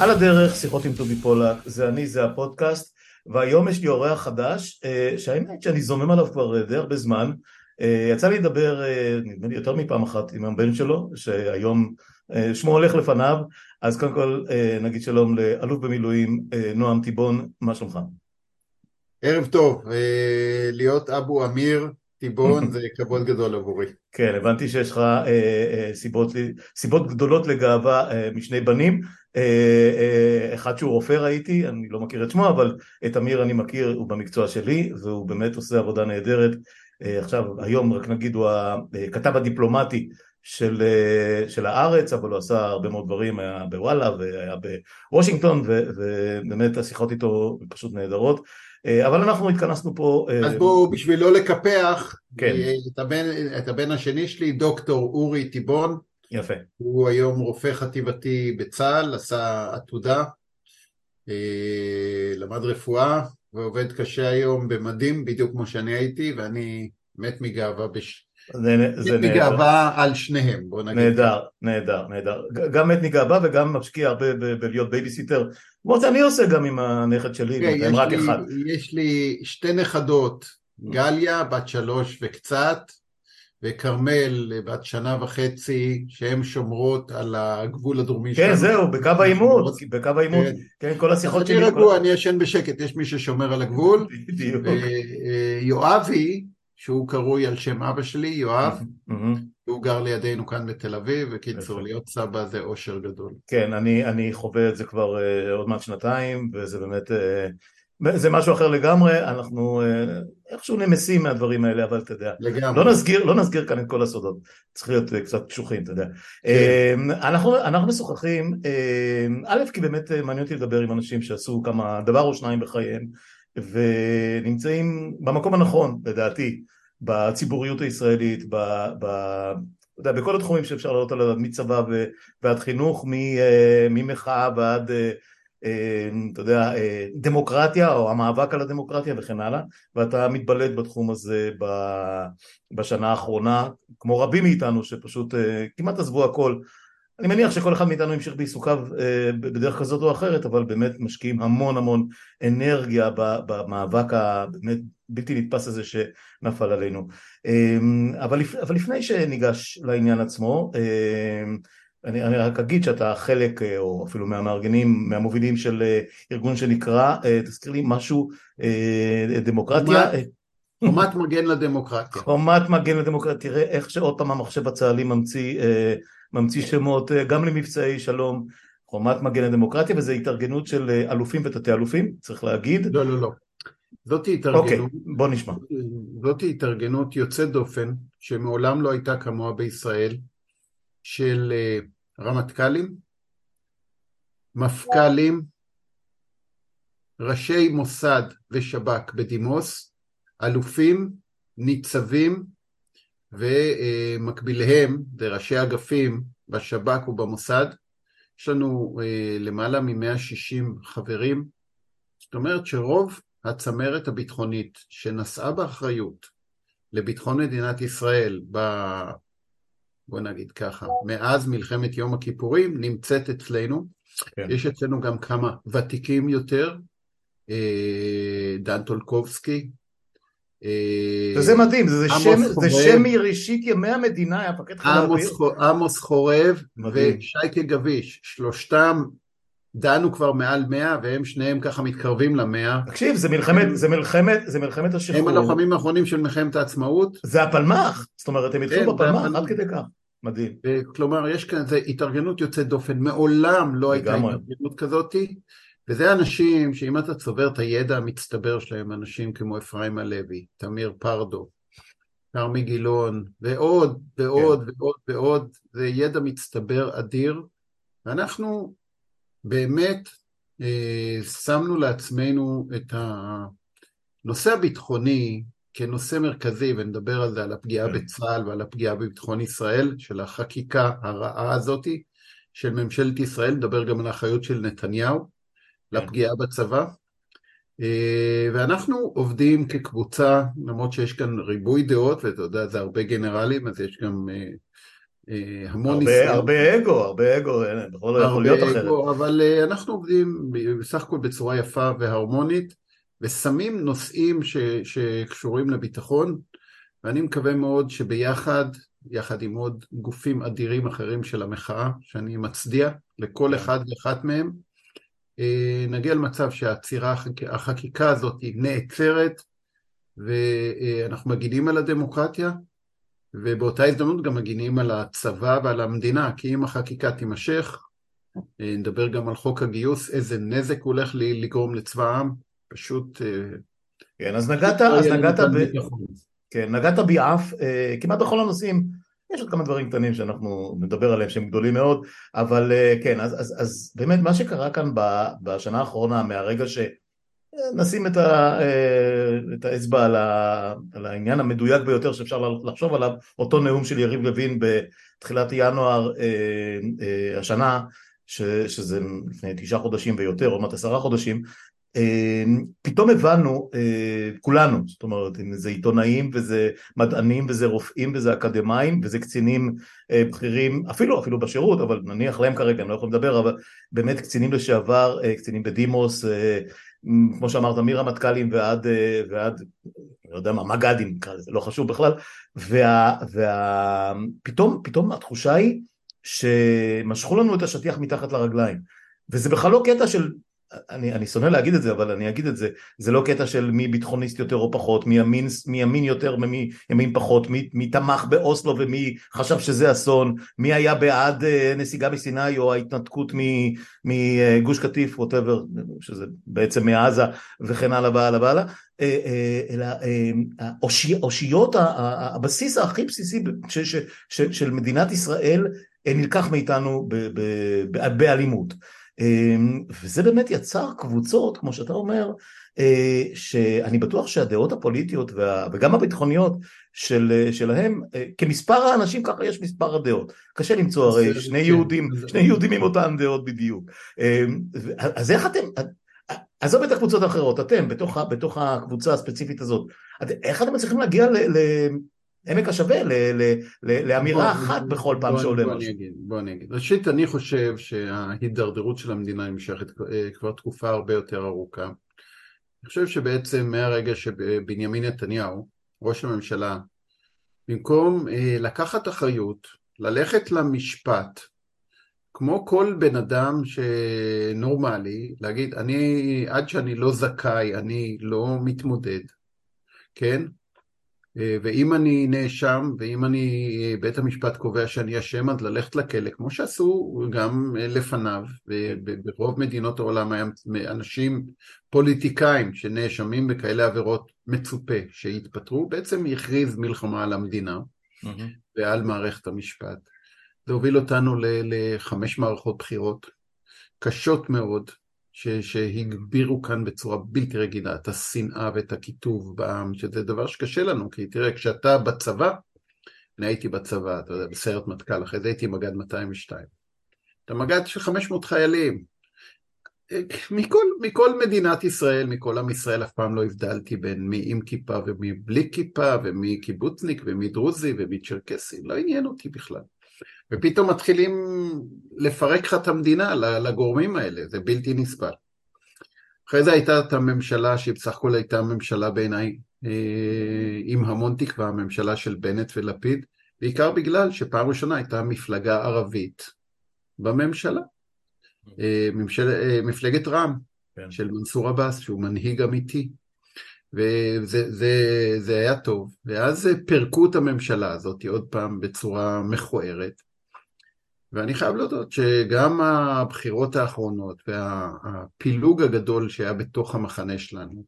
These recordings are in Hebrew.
על הדרך, שיחות עם טובי פולק, זה אני, זה הפודקאסט, והיום יש לי אורח חדש, אה, שהאמת שאני זומם עליו כבר די הרבה זמן, אה, יצא לי לדבר, אה, נדמה לי יותר מפעם אחת עם הבן שלו, שהיום שמו הולך לפניו, אז קודם כל נגיד שלום לאלוף במילואים נועם טיבון, מה שלומך? ערב טוב, להיות אבו אמיר טיבון זה כבוד גדול עבורי. כן, הבנתי שיש לך אה, אה, סיבות, סיבות גדולות לגאווה אה, משני בנים, אה, אה, אחד שהוא רופא ראיתי, אני לא מכיר את שמו, אבל את אמיר אני מכיר, הוא במקצוע שלי, והוא באמת עושה עבודה נהדרת. אה, עכשיו, היום רק נגיד הוא הכתב הדיפלומטי של, של הארץ, אבל הוא עשה הרבה מאוד דברים, היה בוואלה והיה בוושינגטון, ובאמת השיחות איתו פשוט נהדרות. אה, אבל אנחנו התכנסנו פה... אה, אז בואו, בשביל לא לקפח, כן. אה, את, הבן, את הבן השני שלי, דוקטור אורי תיבון. יפה. הוא היום רופא חטיבתי בצה"ל, עשה עתודה, למד רפואה, ועובד קשה היום במדים, בדיוק כמו שאני הייתי, ואני מת מגאווה בש... זה, זה מגאווה על שניהם, בוא נגיד. נהדר, נהדר, נהדר. גם מת מגאווה וגם משקיע הרבה בלהיות בייביסיטר, כמו שאני עושה גם עם הנכד שלי, כן, הם רק לי, אחד. יש לי שתי נכדות, גליה בת שלוש וקצת, וכרמל בת שנה וחצי, שהן שומרות על הגבול הדרומי שלנו. כן, זהו, בקו העימות, בקו העימות, כן. כן, כל השיחות שלי. אני רגוע, אני ישן בשקט, יש מי ששומר על הגבול. בדיוק. יואבי, שהוא קרוי על שם אבא שלי, יואב, הוא גר לידינו כאן בתל אביב, וקיצור, להיות סבא זה אושר גדול. כן, אני, אני חווה את זה כבר uh, עוד מעט שנתיים, וזה באמת, uh, זה משהו אחר לגמרי, אנחנו uh, איכשהו נמסים מהדברים האלה, אבל אתה יודע, לגמרי. לא נסגיר, לא נסגיר כאן את כל הסודות, צריך להיות uh, קצת קשוחים, אתה יודע. כן. Uh, אנחנו, אנחנו משוחחים, uh, א', כי באמת מעניין אותי לדבר עם אנשים שעשו כמה, דבר או שניים בחייהם, ונמצאים במקום הנכון לדעתי בציבוריות הישראלית, ב, ב, יודע, בכל התחומים שאפשר לעלות עליו, מצבא ועד חינוך, אה, ממחאה ועד אה, אה, אתה יודע, דמוקרטיה או המאבק על הדמוקרטיה וכן הלאה ואתה מתבלט בתחום הזה בשנה האחרונה כמו רבים מאיתנו שפשוט כמעט עזבו הכל אני מניח שכל אחד מאיתנו ימשיך בעיסוקיו אה, בדרך כזאת או אחרת, אבל באמת משקיעים המון המון אנרגיה במאבק הבאמת בלתי נתפס הזה שנפל עלינו. אמ, אבל, אבל לפני שניגש לעניין עצמו, אמ, אני, אני רק אגיד שאתה חלק, אה, או אפילו מהמארגנים, מהמובילים של אה, ארגון שנקרא, תזכיר לי משהו, דמוקרטיה. חומת מגן לדמוקרטיה. חומת מגן לדמוקרטיה, תראה איך שעוד פעם המחשב הצה"לי ממציא ממציא שמות אה, גם למבצעי שלום, חומת מגן הדמוקרטיה, וזו התארגנות של אה, אלופים ותתי אלופים, צריך להגיד. לא, לא, לא. זאת התארגנות, אוקיי, בוא נשמע. זאת התארגנות יוצאת דופן, שמעולם לא הייתה כמוה בישראל, של אה, רמטכ"לים, מפכ"לים, ראשי מוסד ושב"כ בדימוס, אלופים, ניצבים, ומקביליהם, זה ראשי אגפים בשב"כ ובמוסד, יש לנו אה, למעלה מ-160 חברים, זאת אומרת שרוב הצמרת הביטחונית שנשאה באחריות לביטחון מדינת ישראל ב... בוא נגיד ככה, מאז מלחמת יום הכיפורים נמצאת אצלנו, כן. יש אצלנו גם כמה ותיקים יותר, אה, דן טולקובסקי, וזה מדהים, זה שם, זה שם מראשית ימי המדינה, היה מפקד חיל האוויר. עמוס חורב ושייקה גביש, שלושתם דנו כבר מעל מאה והם שניהם ככה מתקרבים למאה. תקשיב, זה מלחמת, זה מלחמת, זה מלחמת השחרור. הם הלוחמים האחרונים של מלחמת העצמאות. זה הפלמ"ח, זאת אומרת הם התחילו כן, בפלמ"ח, עד כדי כך. מדהים. כלומר, יש כאן, זה התארגנות יוצאת דופן, מעולם לא הייתה התארגנות כזאתי. וזה אנשים שאם אתה צובר את הידע המצטבר שלהם, אנשים כמו אפרים הלוי, תמיר פרדו, כרמי גילון, ועוד ועוד כן. ועוד ועוד, זה ידע מצטבר אדיר, ואנחנו באמת אה, שמנו לעצמנו את הנושא הביטחוני כנושא מרכזי, ונדבר על זה, על הפגיעה כן. בצה"ל ועל הפגיעה בביטחון ישראל, של החקיקה הרעה הזאתי של ממשלת ישראל, נדבר גם על האחריות של נתניהו. לפגיעה בצבא. אה, ואנחנו עובדים כקבוצה, למרות שיש כאן ריבוי דעות, ואתה יודע, זה הרבה גנרלים, אז יש גם אה, המון הרבה, ניסיון. הרבה אגו, הרבה אגו, בכל לא יכול להיות אחרת. אבל אנחנו עובדים בסך הכל בצורה יפה והרמונית, ושמים נושאים ש, שקשורים לביטחון, ואני מקווה מאוד שביחד, יחד עם עוד גופים אדירים אחרים של המחאה, שאני מצדיע לכל אחד ואחת מהם, נגיע למצב שהעצירה, החקיקה הזאת נעצרת, ואנחנו מגינים על הדמוקרטיה, ובאותה הזדמנות גם מגינים על הצבא ועל המדינה, כי אם החקיקה תימשך, נדבר גם על חוק הגיוס, איזה נזק הולך לגרום לצבא העם, פשוט... כן, אז נגעת, אז נגעת ב... כן, נגעת בי אף, כמעט בכל הנושאים, יש עוד כמה דברים קטנים שאנחנו נדבר עליהם שהם גדולים מאוד, אבל כן, אז, אז, אז באמת מה שקרה כאן בשנה האחרונה, מהרגע ש... נשים את, ה, אה, את האצבע על, ה, על העניין המדויק ביותר שאפשר לחשוב עליו, אותו נאום של יריב לוין בתחילת ינואר אה, אה, השנה, ש, שזה לפני תשעה חודשים ויותר, עוד מעט עשרה חודשים, פתאום הבנו כולנו, זאת אומרת זה עיתונאים וזה מדענים וזה רופאים וזה אקדמאים וזה קצינים בכירים אפילו אפילו בשירות אבל נניח להם כרגע אני לא יכול לדבר אבל באמת קצינים לשעבר קצינים בדימוס כמו שאמרת, מרמטכ"לים ועד, אה, ועד, לא יודע מה, מג"דים, זה לא חשוב בכלל, וה, וה, פתאום התחושה היא שמשכו לנו את השטיח מתחת לרגליים, וזה בכלל לא קטע של אני, אני שונא להגיד את זה, אבל אני אגיד את זה, זה לא קטע של מי ביטחוניסט יותר או פחות, מי ימין, מי ימין יותר ומי ימין פחות, מי, מי תמך באוסלו ומי חשב שזה אסון, מי היה בעד uh, נסיגה מסיני או ההתנתקות מגוש קטיף, ווטאבר, שזה בעצם מעזה וכן הלאה והלאה והלאה, אה, אה, אלא אושיות, הבסיס הכי בסיסי ש, ש, ש, של מדינת ישראל נלקח מאיתנו באלימות. אמ, וזה באמת יצר קבוצות, כמו שאתה אומר, אה, שאני בטוח שהדעות הפוליטיות וגם הביטחוניות של, שלהם, אה, כמספר האנשים ככה יש מספר הדעות. קשה למצוא הרי שני יהודים, שני יהודים עם אותן דעות בדיוק. אמ, אז איך אתם, עזוב את הקבוצות האחרות, אתם בתוך, בתוך הקבוצה הספציפית הזאת, איך אתם מצליחים להגיע ל... עמק השווה לאמירה אחת בכל פעם שעולה משהו. בוא אני אגיד. ראשית, אני חושב שההידרדרות של המדינה נמשכת אה, כבר תקופה הרבה יותר ארוכה. אני חושב שבעצם מהרגע שבנימין נתניהו, ראש הממשלה, במקום אה, לקחת אחריות, ללכת למשפט, כמו כל בן אדם שנורמלי, להגיד, אני, עד שאני לא זכאי, אני לא מתמודד, כן? אה, ואם אני נאשם, ואם אני, אה, בית המשפט קובע שאני אשם, אז ללכת לכלא, כמו שעשו גם אה, לפניו, ברוב מדינות העולם היה אנשים, פוליטיקאים שנאשמים בכאלה עבירות מצופה שיתפטרו, בעצם הכריז מלחמה על המדינה mm-hmm. ועל מערכת המשפט. זה הוביל אותנו לחמש מערכות בחירות קשות מאוד, שהגבירו כאן בצורה בלתי רגילה את השנאה ואת הקיטוב בעם, שזה דבר שקשה לנו, כי תראה, כשאתה בצבא, אני הייתי בצבא, אתה יודע, בסיירת מטכ"ל, אחרי זה הייתי מג"ד 202. אתה מג"ד של 500 חיילים. מכל, מכל מדינת ישראל, מכל עם ישראל, אף פעם לא הבדלתי בין מי עם כיפה ומי בלי כיפה, ומי קיבוצניק ומי דרוזי ומי צ'רקסי, לא עניין אותי בכלל. ופתאום מתחילים לפרק לך את המדינה לגורמים האלה, זה בלתי נסבל. אחרי זה הייתה את הממשלה, שהיא בסך הכל הייתה ממשלה בעיניי אה, עם המון תקווה, הממשלה של בנט ולפיד, בעיקר בגלל שפעם ראשונה הייתה מפלגה ערבית בממשלה. אה, ממשל, אה, מפלגת רע"מ כן. של מנסור עבאס, שהוא מנהיג אמיתי. וזה זה, זה היה טוב, ואז פירקו את הממשלה הזאת עוד פעם בצורה מכוערת, ואני חייב להודות שגם הבחירות האחרונות והפילוג הגדול שהיה בתוך המחנה שלנו,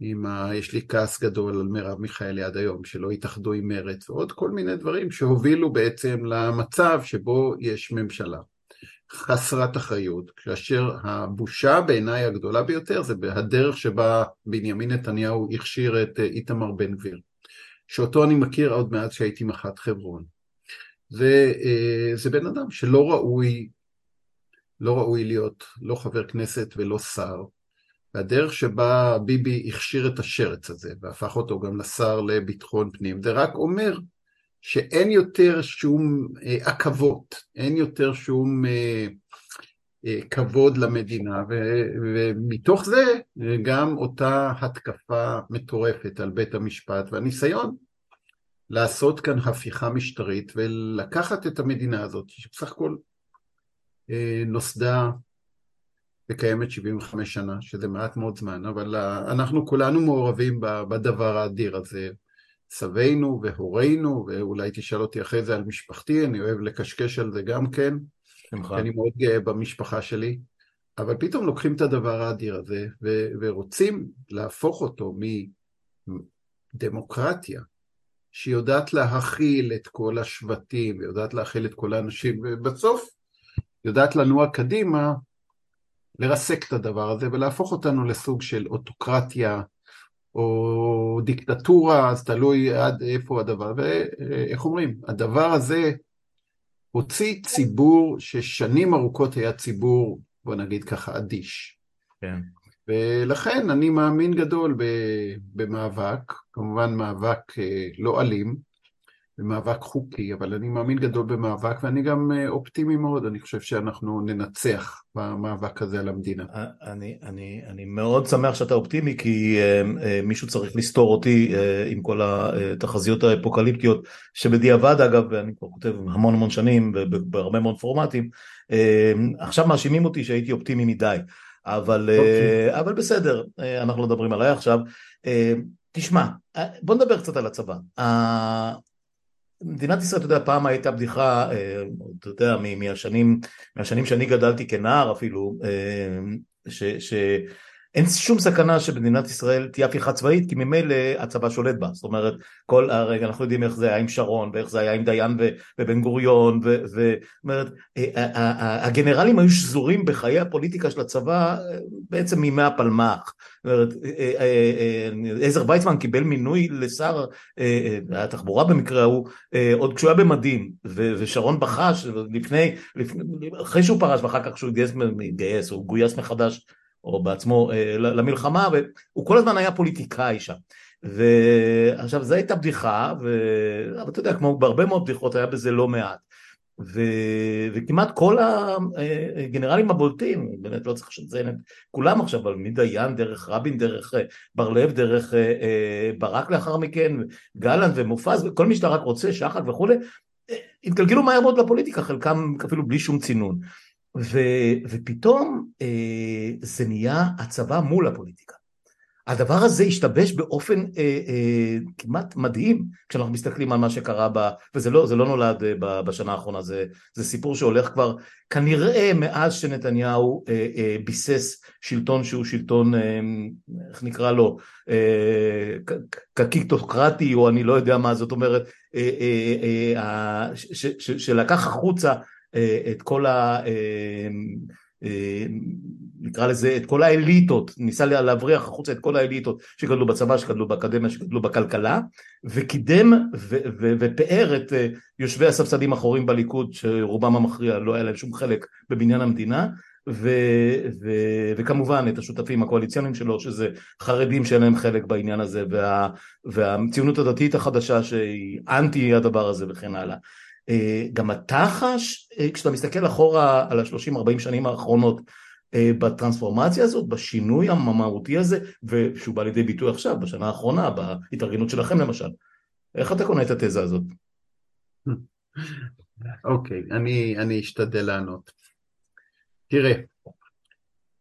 עם ה... יש לי כעס גדול על מרב מיכאלי עד היום, שלא התאחדו עם מרץ, ועוד כל מיני דברים שהובילו בעצם למצב שבו יש ממשלה חסרת אחריות, כאשר הבושה בעיניי הגדולה ביותר זה הדרך שבה בנימין נתניהו הכשיר את איתמר בן גביר, שאותו אני מכיר עוד מאז שהייתי מח"ט חברון. זה, אה, זה בן אדם שלא ראוי, לא ראוי להיות לא חבר כנסת ולא שר, והדרך שבה ביבי הכשיר את השרץ הזה והפך אותו גם לשר לביטחון פנים, זה רק אומר שאין יותר שום אה, עכבות, אין יותר שום אה, אה, כבוד למדינה, ומתוך זה גם אותה התקפה מטורפת על בית המשפט והניסיון לעשות כאן הפיכה משטרית ולקחת את המדינה הזאת, שבסך הכל נוסדה וקיימת 75 שנה, שזה מעט מאוד זמן, אבל אנחנו כולנו מעורבים בדבר האדיר הזה. סבינו והורינו, ואולי תשאל אותי אחרי זה על משפחתי, אני אוהב לקשקש על זה גם כן, כי אני מאוד גאה במשפחה שלי, אבל פתאום לוקחים את הדבר האדיר הזה ו- ורוצים להפוך אותו מדמוקרטיה, שיודעת להכיל את כל השבטים, ויודעת להכיל את כל האנשים, ובסוף יודעת לנוע קדימה, לרסק את הדבר הזה ולהפוך אותנו לסוג של אוטוקרטיה או דיקטטורה, אז תלוי עד איפה הדבר, ואיך אומרים, הדבר הזה הוציא ציבור ששנים ארוכות היה ציבור, בוא נגיד ככה, אדיש. כן. ולכן אני מאמין גדול במאבק, כמובן מאבק אה, לא אלים, במאבק חוקי, אבל אני מאמין גדול במאבק ואני גם אה, אופטימי מאוד, אני חושב שאנחנו ננצח במאבק הזה על המדינה. אה, אני, אני, אני מאוד שמח שאתה אופטימי כי uh, מישהו צריך לסתור אותי עם כל התחזיות האפוקליפטיות שבדיעבד אגב, ואני כבר כותב המון המון שנים בהרבה מאוד פורמטים, עכשיו מאשימים אותי שהייתי אופטימי מדי, אבל, okay. אוקיי. אבל בסדר, אנחנו לא מדברים עליי עכשיו. תשמע, בוא נדבר קצת על הצבא. מדינת ישראל, אתה יודע, פעם הייתה בדיחה, אה, אתה יודע, מהשנים, מהשנים שאני גדלתי כנער אפילו, אה, ש, שאין שום סכנה שבמדינת ישראל תהיה הפיכה צבאית, כי ממילא הצבא שולט בה. זאת אומרת, כל הרגע אנחנו יודעים איך זה היה עם שרון, ואיך זה היה עם דיין ובן גוריון, זאת אומרת, אה, הגנרלים היו שזורים בחיי הפוליטיקה של הצבא בעצם מימי הפלמ"ח. אה, אה, אה, עזר ויצמן קיבל מינוי לשר התחבורה במקרה ההוא עוד כשהוא היה במדים ושרון בחש לפני, אחרי שהוא פרש ואחר כך כשהוא התגייס הוא גויס מחדש או בעצמו למלחמה והוא כל הזמן היה פוליטיקאי שם ועכשיו זו הייתה בדיחה ו... אבל אתה יודע כמו בהרבה מאוד בדיחות היה בזה לא מעט ו... וכמעט כל הגנרלים הבולטים, באמת לא צריך לציין את כולם עכשיו, אבל מדיין דרך רבין, דרך אה, בר לב, דרך אה, אה, ברק לאחר מכן, גלנט ומופז, וכל מי שאתה רק רוצה, שחק וכולי, התגלגלו מהר מאוד לפוליטיקה, חלקם אפילו בלי שום צינון. ו... ופתאום זה נהיה הצבא מול הפוליטיקה. הדבר הזה השתבש באופן אה, אה, כמעט מדהים כשאנחנו מסתכלים על מה שקרה ב... וזה לא, לא נולד אה, בשנה האחרונה, זה, זה סיפור שהולך כבר כנראה מאז שנתניהו אה, אה, ביסס שלטון שהוא שלטון, אה, איך נקרא לו, אה, קקיטוקרטי או אני לא יודע מה זאת אומרת, אה, אה, אה, ש, ש, שלקח החוצה אה, את כל ה... אה, אה, נקרא לזה את כל האליטות, ניסה להבריח החוצה את כל האליטות שגדלו בצבא, שגדלו באקדמיה, שגדלו בכלכלה וקידם ופאר את אה, יושבי הספסלים האחוריים בליכוד שרובם המכריע לא היה להם שום חלק בבניין המדינה וכמובן את השותפים הקואליציוניים שלו שזה חרדים שאין להם חלק בעניין הזה וה, והציונות הדתית החדשה שהיא אנטי הדבר הזה וכן הלאה. אה, גם אתה חש, אה, כשאתה מסתכל אחורה על השלושים-ארבעים שנים האחרונות, אה, בטרנספורמציה הזאת, בשינוי המהותי הזה, ושהוא בא לידי ביטוי עכשיו, בשנה האחרונה, בהתארגנות שלכם למשל. איך אתה קונה את התזה הזאת? אוקיי, okay, אני, אני אשתדל לענות. תראה,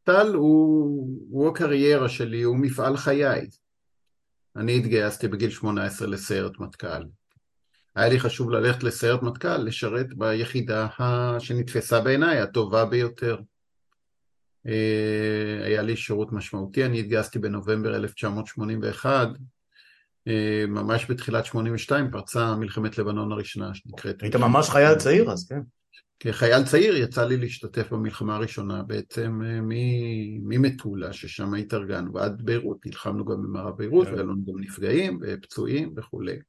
טל הוא, הוא הקריירה שלי, הוא מפעל חיי. אני התגייסתי בגיל 18 לסיירת מטכ"ל. היה לי חשוב ללכת לסיירת מטכ"ל, לשרת ביחידה שנתפסה בעיניי, הטובה ביותר. אה, היה לי שירות משמעותי, אני התגייסתי בנובמבר 1981, אה, ממש בתחילת 82 פרצה מלחמת לבנון הראשונה שנקראת... היית ממש חייל צעיר אז, כן. כחייל צעיר יצא לי להשתתף במלחמה הראשונה בעצם אה, ממטולה ששם התארגנו ועד ביירות, נלחמנו גם במערב ביירות כן. והיו לנו גם נפגעים ופצועים וכולי.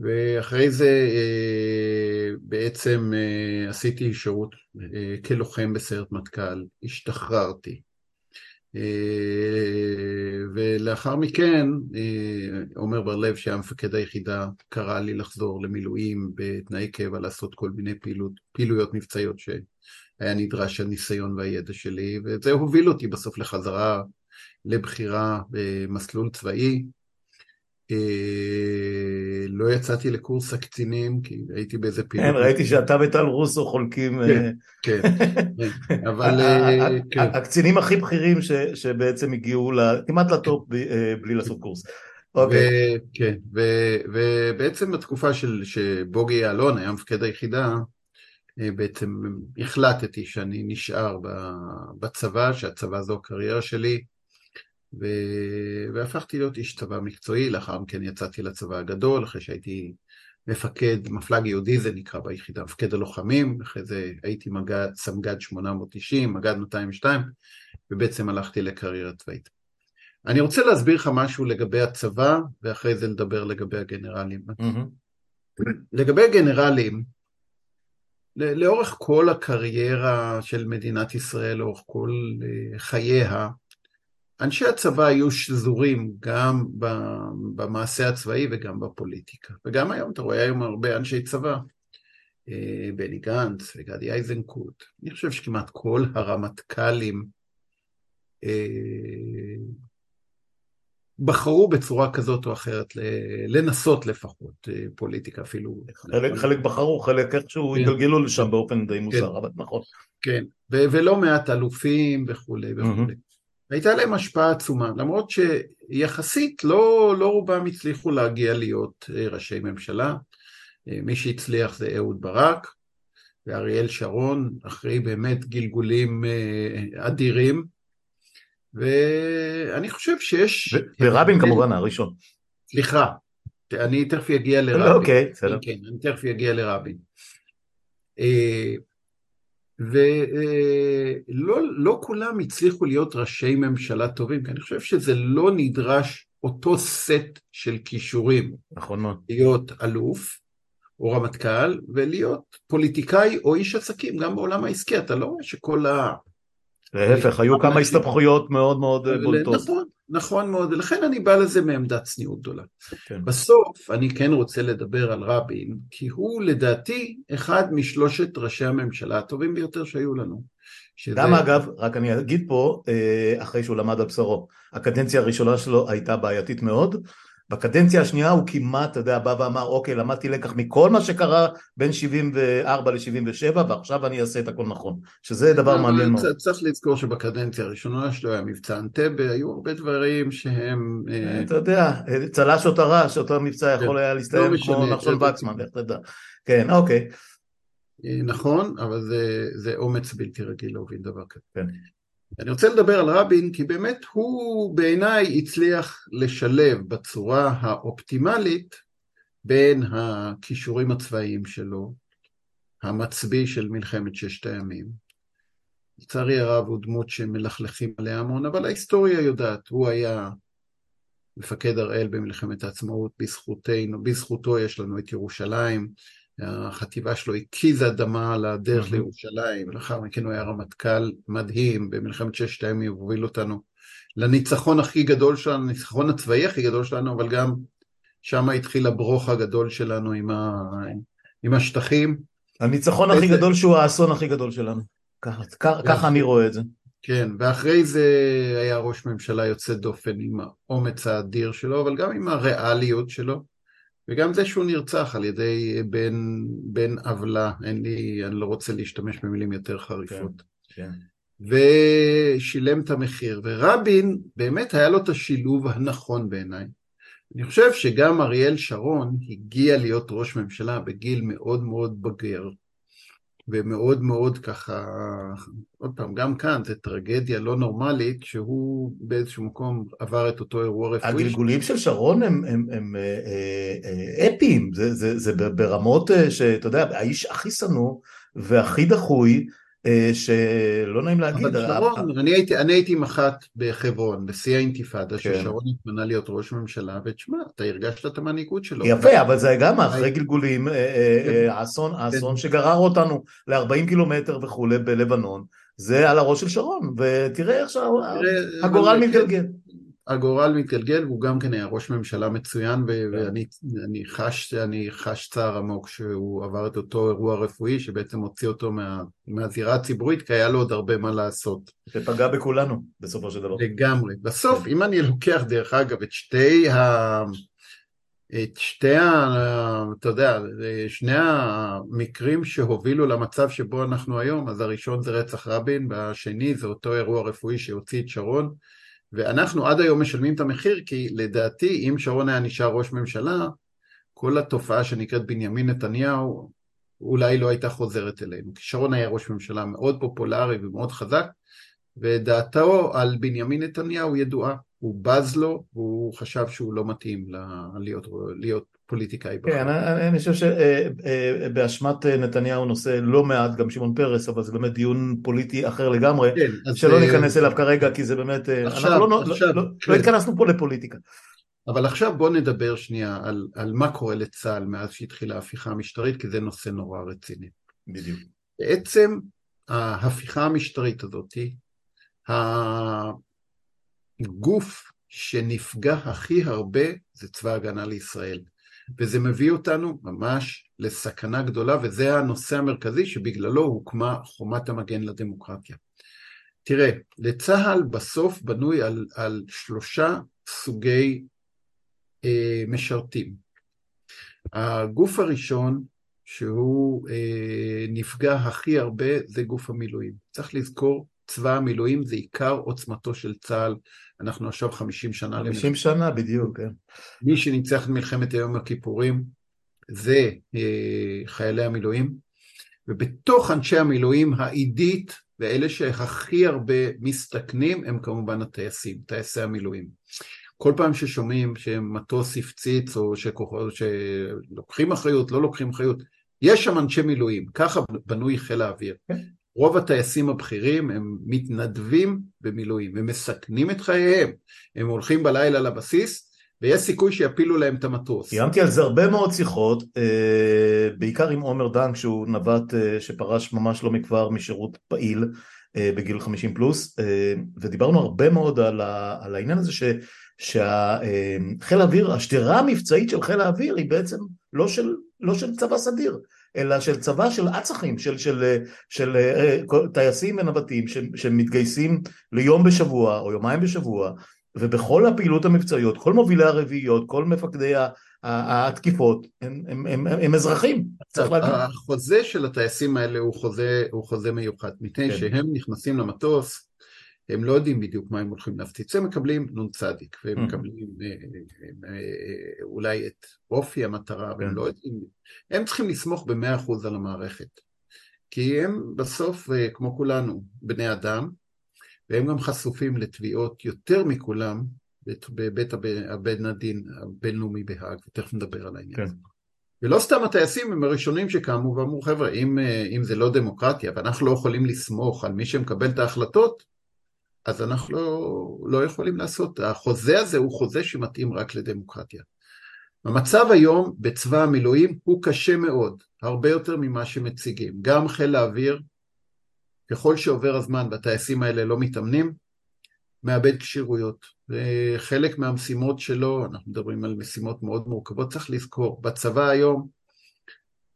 ואחרי זה אה, בעצם אה, עשיתי שירות אה, כלוחם בסיירת מטכ"ל, השתחררתי. ולאחר מכן, עומר בר-לב, שהיה מפקד היחידה, קרא לי לחזור למילואים בתנאי קבע, לעשות כל מיני פעילות, פעילויות מבצעיות שהיה נדרש הניסיון והידע שלי, וזה הוביל אותי בסוף לחזרה לבחירה במסלול צבאי. אה, לא יצאתי לקורס הקצינים, כי הייתי באיזה פעילות. כן, ראיתי שאתה וטל רוסו חולקים... כן, אה, כן, כן, אבל... אה, כן. הקצינים הכי בכירים שבעצם הגיעו כמעט לטופ בלי לעשות קורס. אוקיי. כן, ובעצם בתקופה שבוגי יעלון היה מפקד היחידה, בעצם החלטתי שאני נשאר בצבא, שהצבא זו הקריירה שלי. ו... והפכתי להיות איש צבא מקצועי, לאחר מכן יצאתי לצבא הגדול, אחרי שהייתי מפקד, מפלג ייעודי זה נקרא ביחידה, מפקד הלוחמים, אחרי זה הייתי מגד, סמג"ד 890, מג"ד 202, ובעצם הלכתי לקריירה צבאית. אני רוצה להסביר לך משהו לגבי הצבא, ואחרי זה לדבר לגבי הגנרלים. Mm-hmm. לגבי גנרלים, לאורך כל הקריירה של מדינת ישראל, לאורך כל אה, חייה, אנשי הצבא היו שזורים גם במעשה הצבאי וגם בפוליטיקה. וגם היום, אתה רואה היום הרבה אנשי צבא, אה, בני גנץ וגדי איזנקוט, אני חושב שכמעט כל הרמטכ"לים אה, בחרו בצורה כזאת או אחרת לנסות לפחות אה, פוליטיקה אפילו. חלק, חלק בחרו, חלק איכשהו כן. התגלגלו לשם. באופן די מוזר, כן. אבל נכון. כן, ולא מעט אלופים וכולי וכולי. Mm-hmm. הייתה להם השפעה עצומה, למרות שיחסית לא, לא רובם הצליחו להגיע להיות אה, ראשי ממשלה. אה, מי שהצליח זה אהוד ברק ואריאל שרון, אחרי באמת גלגולים אה, אדירים. ואני חושב שיש... ורבין כמובן הראשון. סליחה, אני תכף אגיע לרבין. אוקיי, בסדר. כן, אני תכף אגיע לרבין. ולא לא כולם הצליחו להיות ראשי ממשלה טובים, כי אני חושב שזה לא נדרש אותו סט של כישורים. נכון מאוד. להיות אלוף או רמטכ"ל ולהיות פוליטיקאי או איש עסקים, גם בעולם העסקי, אתה לא רואה שכל ה... להפך, היו כמה הסתבכויות מאוד מאוד בולטות. נכון, נכון מאוד, ולכן אני בא לזה מעמדת צניעות גדולה. כן. בסוף אני כן רוצה לדבר על רבין, כי הוא לדעתי אחד משלושת ראשי הממשלה הטובים ביותר שהיו לנו. שזה... גם אגב, רק אני אגיד פה, אה, אחרי שהוא למד על בשרו, הקדנציה הראשונה שלו הייתה בעייתית מאוד, בקדנציה השנייה הוא כמעט, אתה יודע, בא ואמר, אוקיי, למדתי לקח מכל מה שקרה בין 74 ל-77, ועכשיו אני אעשה את הכל נכון, שזה דבר מעניין מאוד. צריך לזכור שבקדנציה הראשונה שלו היה מבצע אנטבה, היו הרבה דברים שהם... אה, אתה יודע, צל"ש או טר"ש, אותו מבצע יכול היה להסתיים לא כמו נחשון וקסמן, איך תדע. כן, אוקיי. אה, נכון, אבל זה אומץ בלתי רגיל להוביל דבר כזה. כן. אני רוצה לדבר על רבין כי באמת הוא בעיניי הצליח לשלב בצורה האופטימלית בין הכישורים הצבאיים שלו, המצביא של מלחמת ששת הימים. לצערי הרב הוא דמות שמלכלכים עליה המון, אבל ההיסטוריה יודעת, הוא היה מפקד הראל במלחמת העצמאות, בזכותנו, בזכותו יש לנו את ירושלים, החטיבה שלו הקיזה אדמה על הדרך לירושלים, ולאחר מכן הוא היה רמטכ"ל מדהים, במלחמת ששת הימים הוא הוביל אותנו לניצחון הכי גדול שלנו, הניצחון הצבאי הכי גדול שלנו, אבל גם שם התחיל הברוך הגדול שלנו עם, ה... עם השטחים. הניצחון הכי גדול שהוא האסון הכי גדול שלנו, ככה, ככה אני רואה את זה. כן, ואחרי זה היה ראש ממשלה יוצא דופן עם האומץ האדיר שלו, אבל גם עם הריאליות שלו. וגם זה שהוא נרצח על ידי בן, בן עוולה, אין לי, אני לא רוצה להשתמש במילים יותר חריפות. כן, כן. ושילם את המחיר. ורבין, באמת היה לו את השילוב הנכון בעיניי. אני חושב שגם אריאל שרון הגיע להיות ראש ממשלה בגיל מאוד מאוד בגר, ומאוד מאוד ככה, עוד פעם, גם כאן זה טרגדיה לא נורמלית, שהוא באיזשהו מקום עבר את אותו אירוע רפואי. הגלגולים של שרון הם, הם, הם אה, אה, אפיים, זה, זה, זה ברמות אה, שאתה יודע, האיש הכי שנוא והכי דחוי, אה, שלא נעים להגיד. אבל שרון, אני הייתי, אני הייתי מח"ט בחברון, בשיא האינתיפאדה, כן. ששרון התמנה להיות ראש ממשלה, ותשמע, אתה הרגשת את המנהיגות שלו. יפה, אבל זה גם אחרי גלגולים, אה, אה, כן. האסון שגרר אותנו ל-40 קילומטר וכולי בלבנון, זה על הראש של שרון, ותראה איך שהגורל מתגלגל. הגורל מתגלגל, והוא גם כן היה ראש ממשלה מצוין, כן. ואני אני חש, אני חש צער עמוק שהוא עבר את אותו אירוע רפואי, שבעצם הוציא אותו מה, מהזירה הציבורית, כי היה לו עוד הרבה מה לעשות. ופגע בכולנו, בסופו של דבר. לגמרי. בסוף, כן. אם אני לוקח, דרך אגב, את שתי ה... את שתי ה... אתה יודע, שני המקרים שהובילו למצב שבו אנחנו היום, אז הראשון זה רצח רבין, והשני זה אותו אירוע רפואי שהוציא את שרון. ואנחנו עד היום משלמים את המחיר, כי לדעתי, אם שרון היה נשאר ראש ממשלה, כל התופעה שנקראת בנימין נתניהו, אולי לא הייתה חוזרת אלינו. כי שרון היה ראש ממשלה מאוד פופולרי ומאוד חזק, ודעתו על בנימין נתניהו ידועה. הוא בז לו, והוא חשב שהוא לא מתאים להיות, להיות פוליטיקאי. כן, אני, אני חושב שבאשמת נתניהו נושא לא מעט, גם שמעון פרס, אבל זה באמת דיון פוליטי אחר לגמרי, כן, שלא ניכנס אליו כרגע, כי זה באמת, עכשיו, אנחנו לא, עכשיו, לא, לא, כן. לא התכנסנו פה לפוליטיקה. אבל עכשיו בוא נדבר שנייה על, על מה קורה לצה"ל מאז שהתחילה ההפיכה המשטרית, כי זה נושא נורא רציני. בדיוק. בעצם ההפיכה המשטרית הזאת, הגוף שנפגע הכי הרבה זה צבא הגנה לישראל. וזה מביא אותנו ממש לסכנה גדולה, וזה הנושא המרכזי שבגללו הוקמה חומת המגן לדמוקרטיה. תראה, לצה"ל בסוף בנוי על, על שלושה סוגי אה, משרתים. הגוף הראשון שהוא אה, נפגע הכי הרבה זה גוף המילואים. צריך לזכור, צבא המילואים זה עיקר עוצמתו של צה"ל, אנחנו עכשיו 50 שנה. 50 שנה בדיוק, כן. מי שניצח את מלחמת היום הכיפורים זה אה, חיילי המילואים, ובתוך אנשי המילואים העידית ואלה שהכי הרבה מסתכנים הם כמובן הטייסים, טייסי המילואים. כל פעם ששומעים שמטוס הפציץ או שכוחות, שלוקחים אחריות, לא לוקחים אחריות, יש שם אנשי מילואים, ככה בנוי חיל האוויר. רוב הטייסים הבכירים הם מתנדבים במילואים, הם מסכנים את חייהם, הם הולכים בלילה לבסיס, ויש סיכוי שיפילו להם את המטוס. קיימתי על זה הרבה מאוד שיחות, אה, בעיקר עם עומר דן, כשהוא נווט אה, שפרש ממש לא מכבר משירות פעיל אה, בגיל 50 פלוס, ודיברנו הרבה מאוד על, העניין הזה ש... שהחיל האוויר, השדרה המבצעית של חיל האוויר היא בעצם לא של, לא של צבא סדיר, אלא של צבא של אצ"חים, של, של, של, של טייסים ונווטים שמתגייסים ליום בשבוע או יומיים בשבוע ובכל הפעילות המבצעיות, כל מובילי הרביעיות, כל מפקדי התקיפות הם, הם, הם, הם אזרחים, צריך להגיד. החוזה של הטייסים האלה הוא חוזה, הוא חוזה מיוחד, מפני כן. שהם נכנסים למטוס הם לא יודעים בדיוק מה הם הולכים להפציץ, הם מקבלים נ"צ, והם mm. מקבלים אה, אה, אה, אולי את אופי המטרה, והם כן. לא יודעים, הם צריכים לסמוך במאה אחוז על המערכת, כי הם בסוף, כמו כולנו, בני אדם, והם גם חשופים לתביעות יותר מכולם בבית הבן הדין הבינלאומי בהאג, ותכף נדבר על העניין כן. הזה. ולא סתם הטייסים הם הראשונים שקמו ואמרו חבר'ה אם, אם זה לא דמוקרטיה ואנחנו לא יכולים לסמוך על מי שמקבל את ההחלטות אז אנחנו לא, לא יכולים לעשות, החוזה הזה הוא חוזה שמתאים רק לדמוקרטיה. המצב היום בצבא המילואים הוא קשה מאוד, הרבה יותר ממה שמציגים. גם חיל האוויר, ככל שעובר הזמן והטייסים האלה לא מתאמנים, מאבד כשירויות. וחלק מהמשימות שלו, אנחנו מדברים על משימות מאוד מורכבות, צריך לזכור, בצבא היום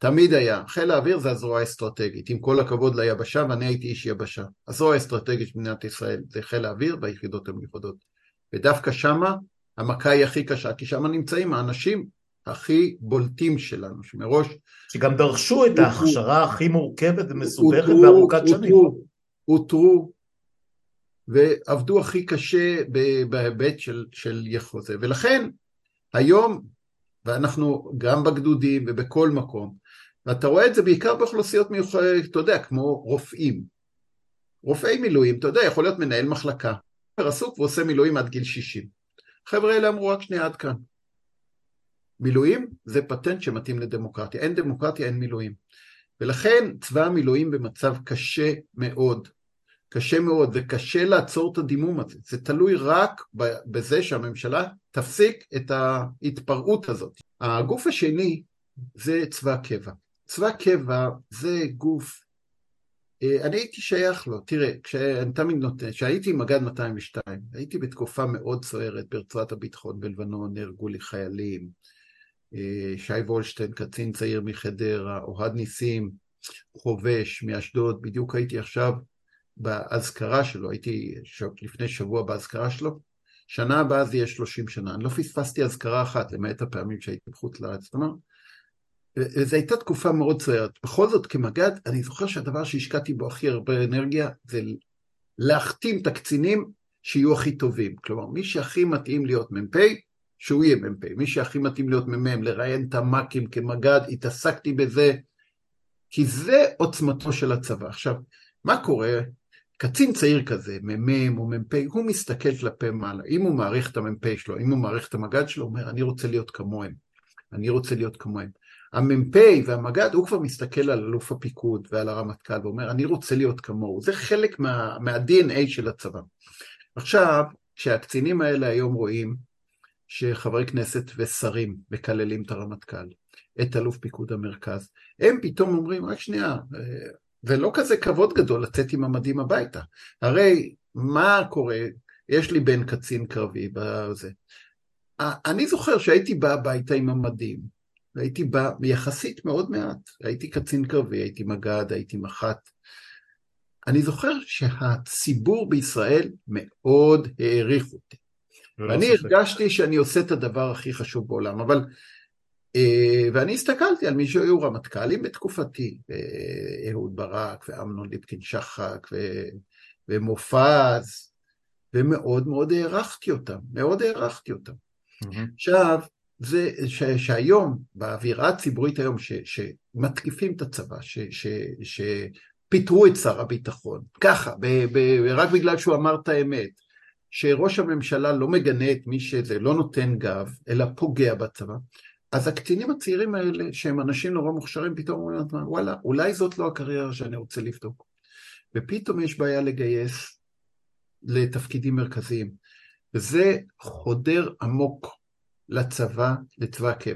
תמיד היה, חיל האוויר זה הזרוע האסטרטגית, עם כל הכבוד ליבשה, ואני הייתי איש יבשה. הזרוע האסטרטגית של מדינת ישראל זה חיל האוויר והיחידות המיוחדות. ודווקא שמה המכה היא הכי קשה, כי שמה נמצאים האנשים הכי בולטים שלנו, שמראש... שגם דרשו את ההכשרה הכי מורכבת ומסובכת וארוכת שנים. אותרו ועבדו הכי קשה בהיבט של, של יחוזה. ולכן היום, ואנחנו גם בגדודים ובכל מקום, ואתה רואה את זה בעיקר באוכלוסיות מיוחדות, אתה יודע, כמו רופאים. רופאי מילואים, אתה יודע, יכול להיות מנהל מחלקה, עסוק ועושה מילואים עד גיל 60. חבר'ה אלה אמרו רק שנייה עד כאן. מילואים זה פטנט שמתאים לדמוקרטיה, אין דמוקרטיה אין מילואים. ולכן צבא המילואים במצב קשה מאוד, קשה מאוד, וקשה לעצור את הדימום הזה. זה תלוי רק בזה שהממשלה תפסיק את ההתפרעות הזאת. הגוף השני זה צבא קבע. צבא קבע זה גוף אה, אני הייתי שייך לו, תראה, כשאני תמיד נותן, כשהייתי מג"ד 202, הייתי בתקופה מאוד סוערת ברצועת הביטחון בלבנון, נהרגו לי חיילים, אה, שי וולשטיין, קצין צעיר מחדרה, אוהד ניסים, חובש מאשדוד, בדיוק הייתי עכשיו באזכרה שלו, הייתי לפני שבוע באזכרה שלו, שנה הבאה זה יהיה 30 שנה, אני לא פספסתי אזכרה אחת, למעט הפעמים שהייתי בחוץ לארץ, זאת אומרת, וזו הייתה תקופה מאוד סוערת. בכל זאת, כמג"ד, אני זוכר שהדבר שהשקעתי בו הכי הרבה אנרגיה זה להחתים את הקצינים שיהיו הכי טובים. כלומר, מי שהכי מתאים להיות מ"פ, שהוא יהיה מ"פ. מי שהכי מתאים להיות מ"מ, לראיין את המ"כים כמג"ד, התעסקתי בזה, כי זה עוצמתו של הצבא. עכשיו, מה קורה? קצין צעיר כזה, מ"מ או מ"פ, הוא מסתכל כלפי מעלה. אם הוא מעריך את המ"פ שלו, אם הוא מעריך את המג"ד שלו, הוא אומר, אני רוצה להיות כמוהם. אני רוצה להיות כמוהם. המ"פ והמג"ד, הוא כבר מסתכל על אלוף הפיקוד ועל הרמטכ"ל ואומר, אני רוצה להיות כמוהו. זה חלק מה, מה-DNA של הצבא. עכשיו, כשהקצינים האלה היום רואים שחברי כנסת ושרים מקללים את הרמטכ"ל, את אלוף פיקוד המרכז, הם פתאום אומרים, רק שנייה, זה לא כזה כבוד גדול לצאת עם המדים הביתה. הרי מה קורה? יש לי בן קצין קרבי בזה. אני זוכר שהייתי בא הביתה עם המדים, והייתי בא יחסית מאוד מעט, הייתי קצין קרבי, הייתי מג"ד, הייתי מח"ט. אני זוכר שהציבור בישראל מאוד העריך אותי. ואני הרגשתי שאני עושה את הדבר הכי חשוב בעולם, אבל... אה, ואני הסתכלתי על מי שהיו רמטכ"לים בתקופתי, אהוד ברק ואמנון ליפקין שחק ומופז, ומאוד מאוד הערכתי אותם, מאוד הערכתי אותם. Mm-hmm. עכשיו, זה ש, שהיום, באווירה הציבורית היום, ש, שמתקיפים את הצבא, ש, ש, שפיטרו את שר הביטחון, ככה, ב, ב, רק בגלל שהוא אמר את האמת, שראש הממשלה לא מגנה את מי שזה, לא נותן גב, אלא פוגע בצבא, אז הקצינים הצעירים האלה, שהם אנשים נורא מוכשרים, פתאום אומרים לעצמם, וואלה, אולי זאת לא הקריירה שאני רוצה לבדוק. ופתאום יש בעיה לגייס לתפקידים מרכזיים. וזה חודר עמוק לצבא, לצבא הקבע.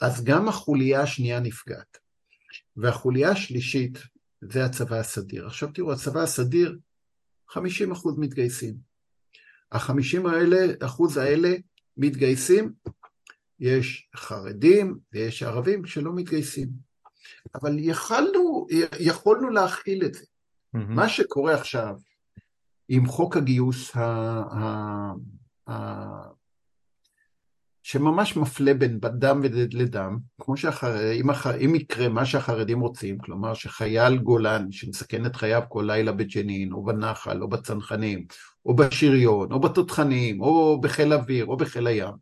אז גם החוליה השנייה נפגעת. והחוליה השלישית זה הצבא הסדיר. עכשיו תראו, הצבא הסדיר, 50 אחוז מתגייסים. החמישים האלה, אחוז האלה מתגייסים, יש חרדים ויש ערבים שלא מתגייסים. אבל יכלנו, יכולנו להכיל את זה. Mm-hmm. מה שקורה עכשיו עם חוק הגיוס ה, ה, ה, שממש מפלה בין דם לדם, כמו שאם אם יקרה מה שהחרדים רוצים, כלומר שחייל גולן שמסכן את חייו כל לילה בג'נין, או בנחל, או בצנחנים, או בשריון, או בתותחנים, או בחיל אוויר, או בחיל הים,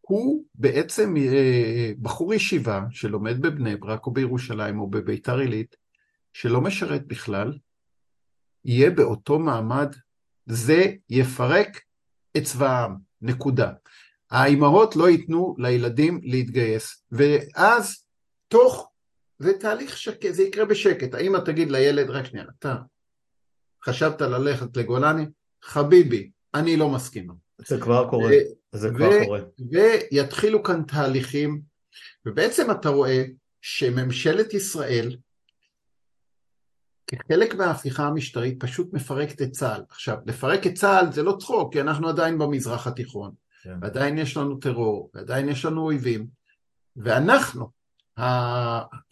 הוא בעצם אה, בחור ישיבה שלומד בבני ברק או בירושלים או בביתר עילית, שלא משרת בכלל, יהיה באותו מעמד, זה יפרק את צבא העם, נקודה. האימהות לא ייתנו לילדים להתגייס, ואז תוך, זה תהליך שקט, זה יקרה בשקט, האמא תגיד לילד, רק שנייה, אתה חשבת ללכת לגולני? חביבי, אני לא מסכימה. זה כבר קורה, זה כבר ו- קורה. ויתחילו כאן תהליכים, ובעצם אתה רואה שממשלת ישראל, כחלק מההפיכה המשטרית, פשוט מפרקת את צה"ל. עכשיו, לפרק את צה"ל זה לא צחוק, כי אנחנו עדיין במזרח התיכון. כן. ועדיין יש לנו טרור, ועדיין יש לנו אויבים, ואנחנו,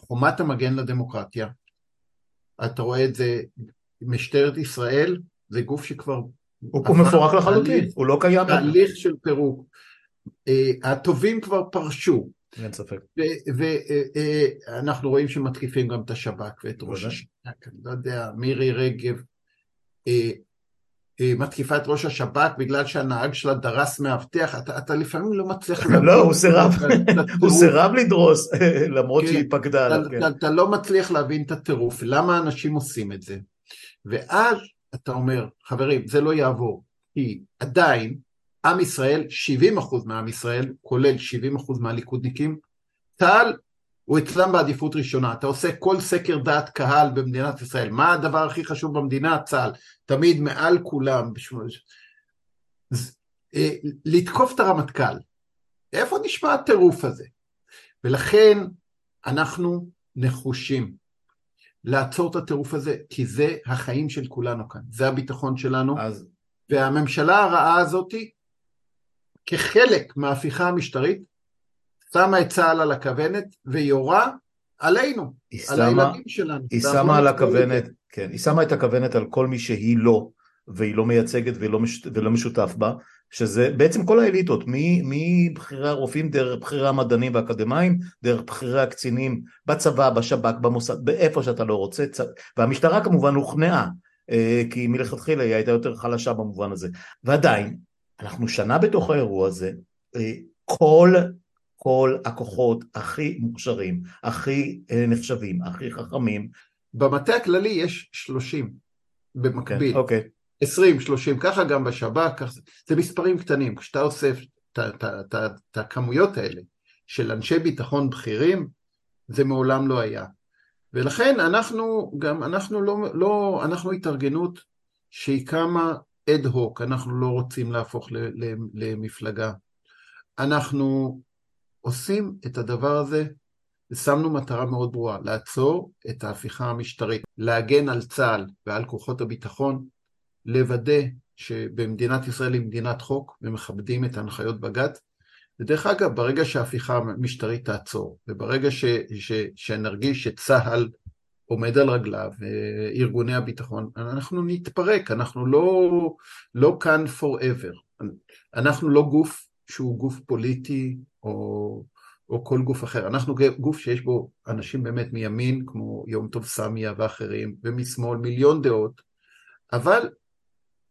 חומת המגן לדמוקרטיה, אתה רואה את זה, משטרת ישראל זה גוף שכבר... הוא, הוא מפורק לחלוטין, הוא לא קיים. תהליך של פירוק. Uh, הטובים כבר פרשו. אין ספק. ואנחנו uh, uh, רואים שמתקיפים גם את השב"כ ואת ראש השב"כ, אני לא יודע, מירי רגב. Uh, מתקיפה את ראש השב"כ בגלל שהנהג שלה דרס מאבטח, אתה, אתה לפעמים לא מצליח... לא, הוא סירב, הוא סירב לדרוס, למרות שהיא כן, פקדה עליו. כן. אתה לא מצליח להבין את הטירוף, למה אנשים עושים את זה. ואז אתה אומר, חברים, זה לא יעבור, כי עדיין עם ישראל, 70% מעם ישראל, כולל 70% מהליכודניקים, צה"ל הוא אצלם בעדיפות ראשונה. אתה עושה כל סקר דעת קהל במדינת ישראל, מה הדבר הכי חשוב במדינה? צה"ל. תמיד מעל כולם. אה, לתקוף את הרמטכ"ל. איפה נשמע הטירוף הזה? ולכן אנחנו נחושים. לעצור את הטירוף הזה, כי זה החיים של כולנו כאן, זה הביטחון שלנו, אז... והממשלה הרעה הזאתי, כחלק מההפיכה המשטרית, שמה את צה"ל על הכוונת ויורה עלינו, על הילדים שלנו. היא שמה על הכוונת, כן, היא שמה את הכוונת על כל מי שהיא לא, והיא לא מייצגת ולא, מש, ולא משותף בה, שזה בעצם כל האליטות, מבכירי הרופאים דרך בכירי המדענים והאקדמאים, דרך בכירי הקצינים בצבא, בשב"כ, במוסד, באיפה שאתה לא רוצה, צ... והמשטרה כמובן הוכנעה, אה, כי מלכתחילה היא הייתה יותר חלשה במובן הזה, ועדיין, אנחנו שנה בתוך האירוע הזה, אה, כל כל הכוחות הכי מוכשרים, הכי אה, נחשבים, הכי חכמים. במטה הכללי יש 30 במקביל. אוקיי. Okay, okay. 20, 30, ככה גם בשב"כ, כך... זה מספרים קטנים. כשאתה אוסף את הכמויות האלה של אנשי ביטחון בכירים, זה מעולם לא היה. ולכן אנחנו גם, אנחנו לא, לא אנחנו התארגנות שהיא קמה אד הוק, אנחנו לא רוצים להפוך למפלגה. אנחנו עושים את הדבר הזה, ושמנו מטרה מאוד ברורה, לעצור את ההפיכה המשטרית, להגן על צה"ל ועל כוחות הביטחון, לוודא שבמדינת ישראל היא מדינת חוק ומכבדים את הנחיות בג"ץ. ודרך אגב, ברגע שההפיכה המשטרית תעצור, וברגע ש, ש, שנרגיש שצה"ל עומד על רגליו, ארגוני הביטחון, אנחנו נתפרק, אנחנו לא, לא כאן forever. אנחנו לא גוף שהוא גוף פוליטי או, או כל גוף אחר. אנחנו גוף שיש בו אנשים באמת מימין, כמו יום טוב סמיה ואחרים, ומשמאל, מיליון דעות, אבל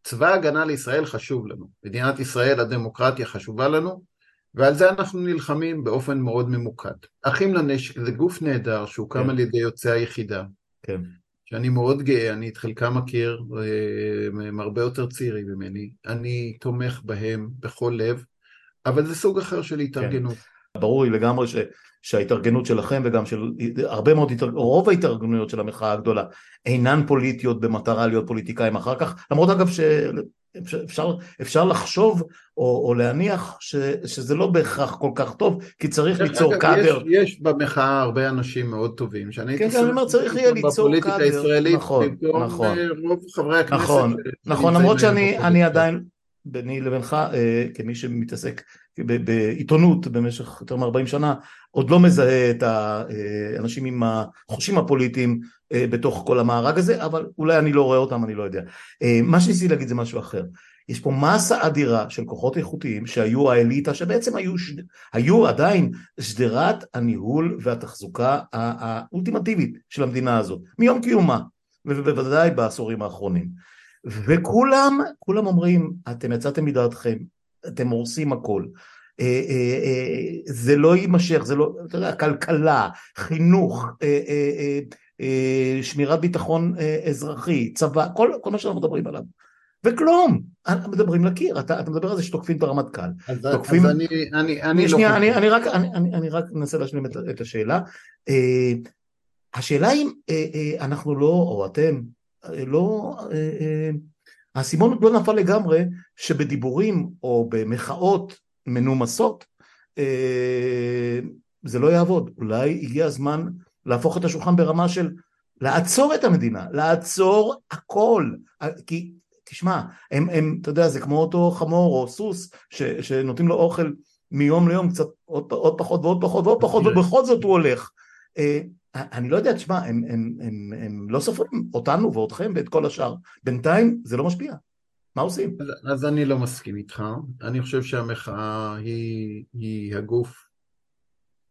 צבא ההגנה לישראל חשוב לנו. מדינת ישראל, הדמוקרטיה חשובה לנו, ועל זה אנחנו נלחמים באופן מאוד ממוקד. אחים לנשק זה גוף נהדר שהוקם כן. על ידי יוצאי היחידה. כן. שאני מאוד גאה, אני את חלקם מכיר, אה, הם הרבה יותר צעירים ממני, אני תומך בהם בכל לב, אבל זה סוג אחר של התארגנות. כן. ברור לי לגמרי ש, שההתארגנות שלכם וגם של הרבה מאוד, רוב ההתארגנויות של המחאה הגדולה אינן פוליטיות במטרה להיות פוליטיקאים אחר כך, למרות אגב שאפשר אפשר לחשוב או, או להניח ש, שזה לא בהכרח כל כך טוב, כי צריך ליצור קאדר. יש, יש במחאה הרבה אנשים מאוד טובים, שאני כן, כן, אני אומר, צריך יהיה ליצור קאדר. בפוליטיקה הישראלית, נכון, נכון. רוב חברי הכנסת. נכון, נכון, למרות שאני עדיין... ביני לבינך אה, כמי שמתעסק בעיתונות במשך יותר מ-40 שנה עוד לא מזהה את האנשים עם החושים הפוליטיים אה, בתוך כל המארג הזה אבל אולי אני לא רואה אותם אני לא יודע. אה, מה שניסיתי להגיד זה משהו אחר. יש פה מסה אדירה של כוחות איכותיים שהיו האליטה שבעצם היו, שד... היו עדיין שדרת הניהול והתחזוקה האולטימטיבית של המדינה הזאת מיום קיומה ובוודאי בעשורים האחרונים וכולם, כולם אומרים, אתם יצאתם מדעתכם, אתם הורסים הכל. אה, אה, אה, זה לא יימשך, זה לא, אתה יודע, כלכלה, חינוך, שמירת ביטחון אזרחי, צבא, כל, כל מה שאנחנו מדברים עליו. וכלום, מדברים לקיר, אתה, אתה מדבר על זה שתוקפים את הרמטכ"ל. אז, תוקפים... אז אני, אני, אני שנייה, לא... אני, אני, רק, אני, אני, אני רק מנסה להשלים את, את השאלה. השאלה אם אנחנו לא, או אתם, לא, אה, אה, האסימון לא נפל לגמרי שבדיבורים או במחאות מנומסות אה, זה לא יעבוד, אולי הגיע הזמן להפוך את השולחן ברמה של לעצור את המדינה, לעצור הכל, כי תשמע, הם, הם, אתה יודע, זה כמו אותו חמור או סוס ש, שנותנים לו אוכל מיום ליום קצת עוד, עוד פחות ועוד פחות ועוד פחות ובכל זאת הוא הולך אני לא יודע, תשמע, הם, הם, הם, הם לא סופרים אותנו ואותכם ואת כל השאר. בינתיים זה לא משפיע. מה עושים? אז, אז אני לא מסכים איתך. אני חושב שהמחאה היא, היא הגוף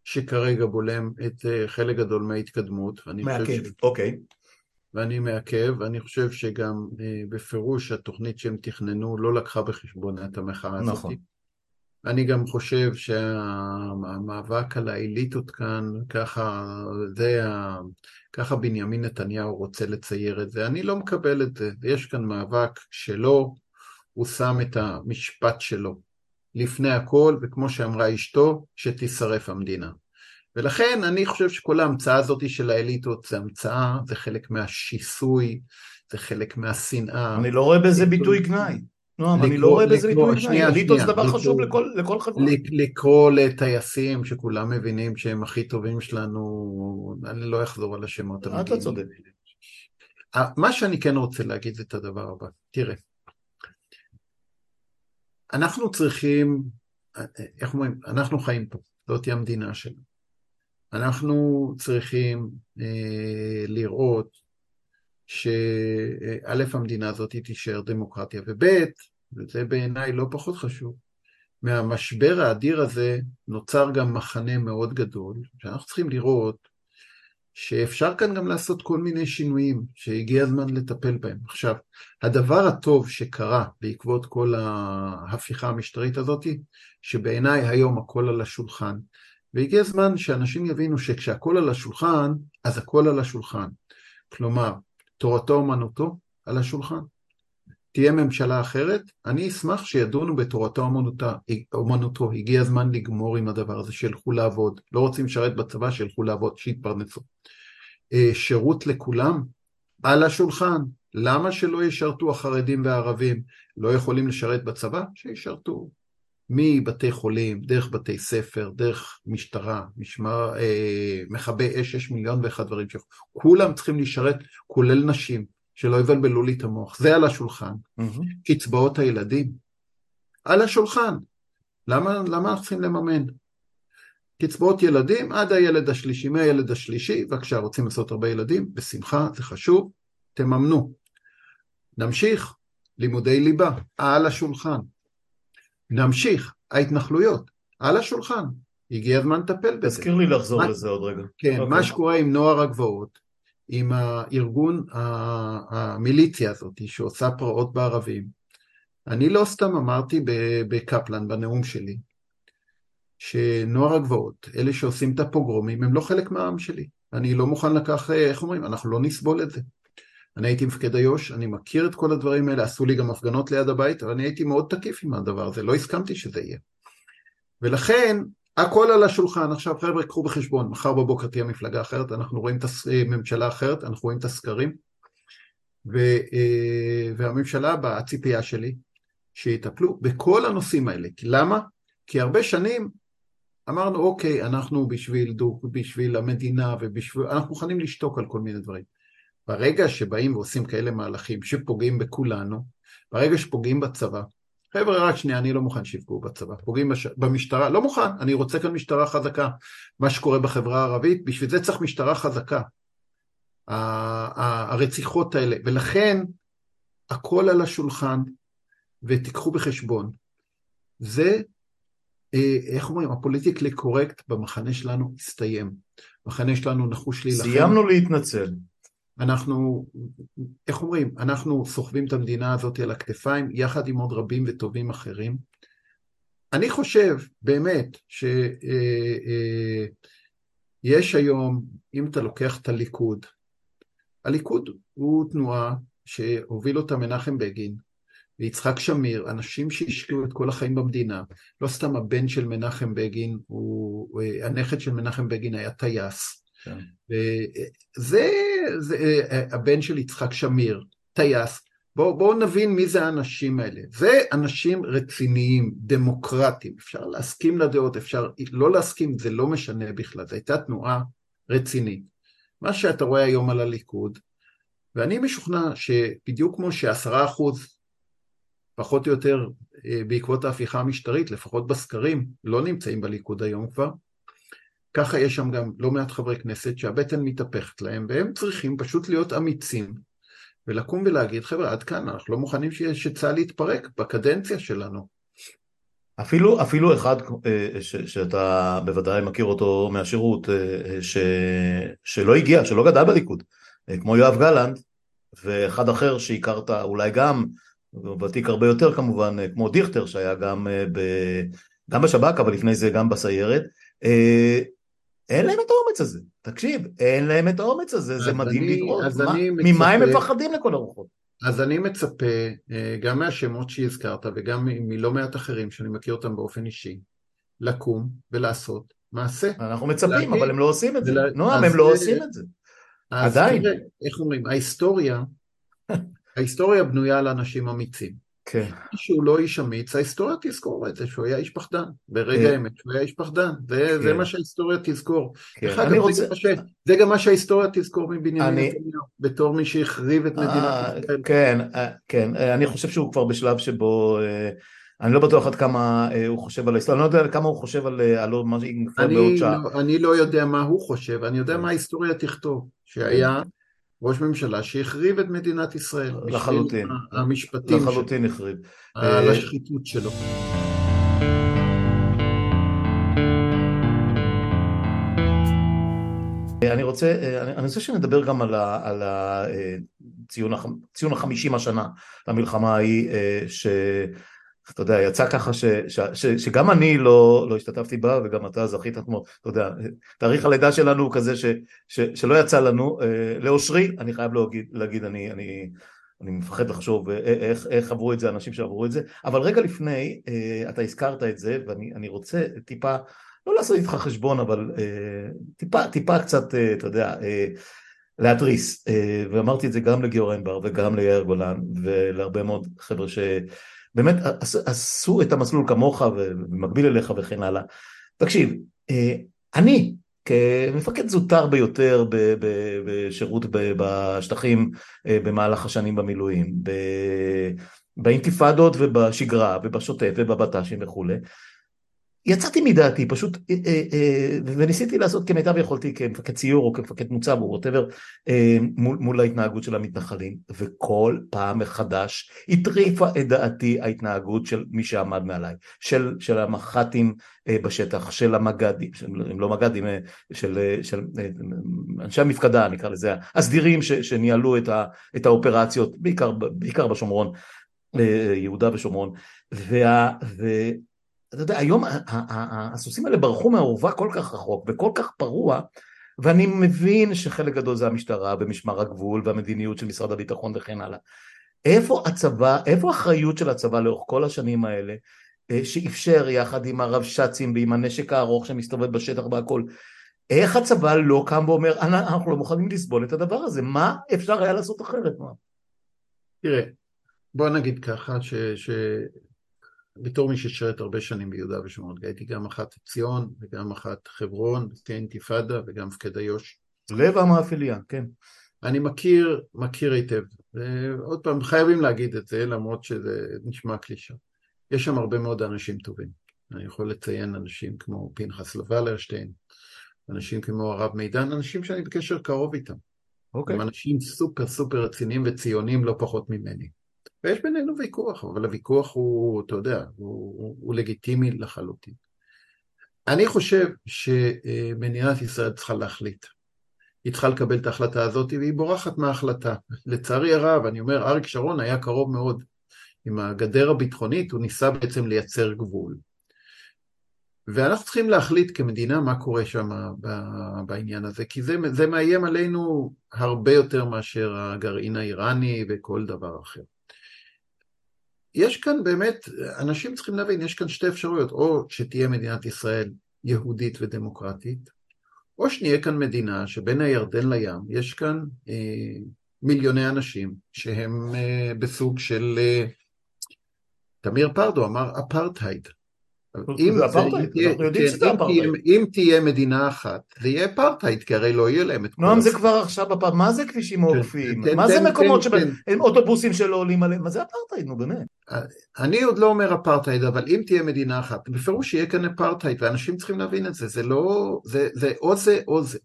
שכרגע בולם את אה, חלק גדול מההתקדמות. מעכב, ש... אוקיי. ואני מעכב, ואני חושב שגם אה, בפירוש התוכנית שהם תכננו לא לקחה בחשבון את המחאה הזאת. אני גם חושב שהמאבק על האליטות כאן, ככה, זה, ככה בנימין נתניהו רוצה לצייר את זה. אני לא מקבל את זה. יש כאן מאבק שלו, הוא שם את המשפט שלו לפני הכל, וכמו שאמרה אשתו, שתישרף המדינה. ולכן אני חושב שכל ההמצאה הזאת של האליטות זה המצאה, זה חלק מהשיסוי, זה חלק מהשנאה. אני לא רואה בזה ביטוי גנאי. נועם, אני לא רואה בזה ביטוי גנאי, אליטות זה דבר חשוב לכל חברה. לקרוא לטייסים שכולם מבינים שהם הכי טובים שלנו, אני לא אחזור על השמות המגיעים. אתה צודק. מה שאני כן רוצה להגיד זה את הדבר הבא, תראה, אנחנו צריכים, איך אומרים, אנחנו חיים פה, זאת היא המדינה שלנו. אנחנו צריכים אה, לראות שא' המדינה הזאת תישאר דמוקרטיה, וב', וזה בעיניי לא פחות חשוב, מהמשבר האדיר הזה נוצר גם מחנה מאוד גדול, שאנחנו צריכים לראות שאפשר כאן גם לעשות כל מיני שינויים שהגיע הזמן לטפל בהם. עכשיו, הדבר הטוב שקרה בעקבות כל ההפיכה המשטרית הזאת, שבעיניי היום הכל על השולחן, והגיע הזמן שאנשים יבינו שכשהכול על השולחן, אז הכל על השולחן. כלומר, תורתו אומנותו על השולחן. תהיה ממשלה אחרת, אני אשמח שידונו בתורתו אומנותו. הגיע הזמן לגמור עם הדבר הזה, שילכו לעבוד. לא רוצים לשרת בצבא, שילכו לעבוד, שיתפרנסו. אה, שירות לכולם, על השולחן. למה שלא ישרתו החרדים והערבים? לא יכולים לשרת בצבא? שישרתו. מבתי חולים, דרך בתי ספר, דרך משטרה, משמר, אה, מכבי אש, יש מיליון ואחד דברים ש... כולם צריכים לשרת, כולל נשים, שלא יבלבלו לי את המוח. זה על השולחן. Mm-hmm. קצבאות הילדים, על השולחן. למה, למה אנחנו צריכים לממן? קצבאות ילדים עד הילד השלישי, מהילד השלישי, בבקשה, רוצים לעשות הרבה ילדים, בשמחה, זה חשוב, תממנו. נמשיך, לימודי ליבה, על השולחן. נמשיך, ההתנחלויות, על השולחן, הגיע הזמן לטפל בזה. תזכיר לי לחזור מה, לזה עוד רגע. כן, okay. מה אוקיי. שקורה עם נוער הגבעות, עם הארגון, המיליציה הזאת שעושה פרעות בערבים, אני לא סתם אמרתי בקפלן, בנאום שלי, שנוער הגבעות, אלה שעושים את הפוגרומים, הם לא חלק מהעם שלי. אני לא מוכן לקח, איך אומרים, אנחנו לא נסבול את זה. אני הייתי מפקד איו"ש, אני מכיר את כל הדברים האלה, עשו לי גם הפגנות ליד הבית, אבל אני הייתי מאוד תקיף עם הדבר הזה, לא הסכמתי שזה יהיה. ולכן, הכל על השולחן. עכשיו חבר'ה, קחו בחשבון, מחר בבוקר תהיה מפלגה אחרת, אנחנו רואים את הממשלה אחרת, אנחנו רואים את הסקרים, ו, אה, והממשלה הבאה, הציפייה שלי, שיטפלו בכל הנושאים האלה. למה? כי הרבה שנים אמרנו, אוקיי, אנחנו בשביל, בשביל המדינה ובשביל, אנחנו מוכנים לשתוק על כל מיני דברים. ברגע שבאים ועושים כאלה מהלכים שפוגעים בכולנו, ברגע שפוגעים בצבא, חבר'ה רק שנייה, אני לא מוכן שיפגעו בצבא, פוגעים בש... במשטרה, לא מוכן, אני רוצה כאן משטרה חזקה, מה שקורה בחברה הערבית, בשביל זה צריך משטרה חזקה, הרציחות האלה, ולכן הכל על השולחן, ותיקחו בחשבון, זה, אה, איך אומרים, הפוליטיקלי קורקט במחנה שלנו הסתיים, המחנה שלנו נחוש להילחם. סיימנו להתנצל. אנחנו, איך אומרים, אנחנו סוחבים את המדינה הזאת על הכתפיים יחד עם עוד רבים וטובים אחרים. אני חושב באמת שיש אה, אה, היום, אם אתה לוקח את הליכוד, הליכוד הוא תנועה שהוביל אותה מנחם בגין ויצחק שמיר, אנשים שהשקיעו את כל החיים במדינה. לא סתם הבן של מנחם בגין, הוא, אה, הנכד של מנחם בגין היה טייס. כן. זה, זה הבן של יצחק שמיר, טייס. בואו בוא נבין מי זה האנשים האלה. זה אנשים רציניים, דמוקרטיים. אפשר להסכים לדעות, אפשר לא להסכים, זה לא משנה בכלל. זו הייתה תנועה רצינית. מה שאתה רואה היום על הליכוד, ואני משוכנע שבדיוק כמו שעשרה אחוז, פחות או יותר אה, בעקבות ההפיכה המשטרית, לפחות בסקרים, לא נמצאים בליכוד היום כבר, ככה יש שם גם לא מעט חברי כנסת שהבטן מתהפכת להם, והם צריכים פשוט להיות אמיצים, ולקום ולהגיד, חבר'ה, עד כאן, אנחנו לא מוכנים שצה"ל יתפרק בקדנציה שלנו. אפילו, אפילו אחד אה, ש, שאתה בוודאי מכיר אותו מהשירות, אה, ש, שלא הגיע, שלא גדל בליכוד, אה, כמו יואב גלנט, ואחד אחר שהכרת אולי גם, ותיק הרבה יותר כמובן, כמו דיכטר שהיה גם, גם בשב"כ, אבל לפני זה גם בסיירת, אין להם את האומץ הזה, תקשיב, אין להם את האומץ הזה, זה מדהים לראות, ממה הם מפחדים לכל הרוחות? אז אני מצפה, אה, גם מהשמות שהזכרת וגם מלא מעט אחרים שאני מכיר אותם באופן אישי, לקום ולעשות מעשה. אנחנו מצפים, אבל הם לא עושים את זה. נועם, הם לא עושים את זה. עדיין. איך אומרים, ההיסטוריה, ההיסטוריה בנויה על אנשים אמיצים. כן. שהוא לא איש אמיץ, ההיסטוריה תזכור את זה, שהוא היה איש פחדן. ברגע כן. האמת, שהוא היה איש פחדן. זה, כן. זה מה שההיסטוריה תזכור. כן. דרך אני אגב, רוצה... זה, ש... זה גם מה שההיסטוריה תזכור מבנימין אני- נתניהו, בתור מי שהחריב את מדינת אה, ישראל. כן, אה, כן, אה, אני חושב שהוא כבר בשלב שבו, אני לא בטוח עד כמה הוא חושב על ההיסטוריה, אני לא יודע כמה הוא חושב על על מה שיקרה בעוד שעה. לא, אני לא יודע מה הוא חושב, אני יודע כן. מה ההיסטוריה תכתוב, שהיה ראש ממשלה שהחריב את מדינת ישראל. לחלוטין. המשפטים שלו, לחלוטין החריב. על אה, השחיתות שלו. אני רוצה, אני אני רוצה שנדבר גם על ה- על ה- אה, ציון הח- ציון החמישים השנה למלחמה ההיא, אה, שאתה יודע, יצא ככה ש, ש, ש, שגם אני לא, לא השתתפתי בה וגם אתה זכית כמו, אתה יודע, תאריך הלידה שלנו הוא כזה ש, ש, שלא יצא לנו, אה, לאושרי, אני חייב להגיד, להגיד אני, אני, אני מפחד לחשוב אה, איך, איך עברו את זה אנשים שעברו את זה, אבל רגע לפני, אה, אתה הזכרת את זה ואני אני רוצה טיפה לא לעשות איתך חשבון, אבל אה, טיפה, טיפה קצת, אה, אתה יודע, אה, להתריס. אה, ואמרתי את זה גם לגיאור אנבר וגם ליאיר גולן ולהרבה מאוד חבר'ה שבאמת עש, עשו את המסלול כמוך ובמקביל אליך וכן הלאה. תקשיב, אה, אני כמפקד זוטר ביותר בשירות בשטחים אה, במהלך השנים במילואים, ב- באינתיפאדות ובשגרה ובשוטף ובבט"שים וכולי, יצאתי מדעתי פשוט אה, אה, אה, וניסיתי לעשות כמיטב יכולתי כמפקד ציור או כמפקד מוצב או ווטאבר מול, מול ההתנהגות של המתנחלים. וכל פעם מחדש הטריפה את דעתי ההתנהגות של מי שעמד מעליי של, של המח"טים בשטח של המג"דים הם לא מג"דים של, של אנשי המפקדה נקרא לזה הסדירים ש, שניהלו את, ה, את האופרציות בעיקר, בעיקר בשומרון יהודה ושומרון. וה, ו, אתה יודע, היום הסוסים האלה ברחו מהאורווה כל כך רחוק וכל כך פרוע, ואני מבין שחלק גדול זה המשטרה ומשמר הגבול והמדיניות של משרד הביטחון וכן הלאה. איפה הצבא, איפה האחריות של הצבא לאורך כל השנים האלה, אה, שאפשר יחד עם הרבש"צים ועם הנשק הארוך שמסתובב בשטח והכל, איך הצבא לא קם ואומר, "אנ- אנחנו לא מוכנים לסבול את הדבר הזה, מה אפשר היה לעשות אחרת? תראה, בוא נגיד ככה, ש... ש... בתור מי ששירת הרבה שנים ביהודה ושומרון, הייתי גם אחת ציון וגם אחת חברון, שתי אינתיפאדה וגם מפקד איו"ש. לב המאפיליה, כן. אני מכיר, מכיר היטב. ועוד פעם, חייבים להגיד את זה, למרות שזה נשמע קלישה. יש שם הרבה מאוד אנשים טובים. אני יכול לציין אנשים כמו פנחס לוולרשטיין, אנשים כמו הרב מידן, אנשים שאני בקשר קרוב איתם. אוקיי. הם אנשים סופר סופר רציניים וציונים לא פחות ממני. ויש בינינו ויכוח, אבל הוויכוח הוא, אתה יודע, הוא, הוא, הוא לגיטימי לחלוטין. אני חושב שמדינת ישראל צריכה להחליט. היא צריכה לקבל את ההחלטה הזאת, והיא בורחת מההחלטה. לצערי הרב, אני אומר, אריק שרון היה קרוב מאוד. עם הגדר הביטחונית, הוא ניסה בעצם לייצר גבול. ואנחנו צריכים להחליט כמדינה מה קורה שם בעניין הזה, כי זה, זה מאיים עלינו הרבה יותר מאשר הגרעין האיראני וכל דבר אחר. יש כאן באמת, אנשים צריכים להבין, יש כאן שתי אפשרויות, או שתהיה מדינת ישראל יהודית ודמוקרטית, או שנהיה כאן מדינה שבין הירדן לים יש כאן אה, מיליוני אנשים שהם אה, בסוג של, אה, תמיר פרדו אמר אפרטהייד. אם, זה אפרטהייד, אנחנו יודעים כן, שזה אם תהיה, אפרטהייד. אם תהיה מדינה אחת, זה יהיה אפרטהייד, כי הרי לא יהיה להם את כל... נועם זה כבר עכשיו הפעם, מה זה כבישים עורפיים? תן- מה תן- זה מקומות שבהם אוטובוסים שלא עולים עליהם? מה זה אפרטהייד, נו באמת. אני עוד לא אומר אפרטהייד, אבל אם תהיה מדינה אחת, בפירוש יהיה כאן אפרטהייד, ואנשים צריכים להבין את זה, זה לא, זה, זה או זה או זה.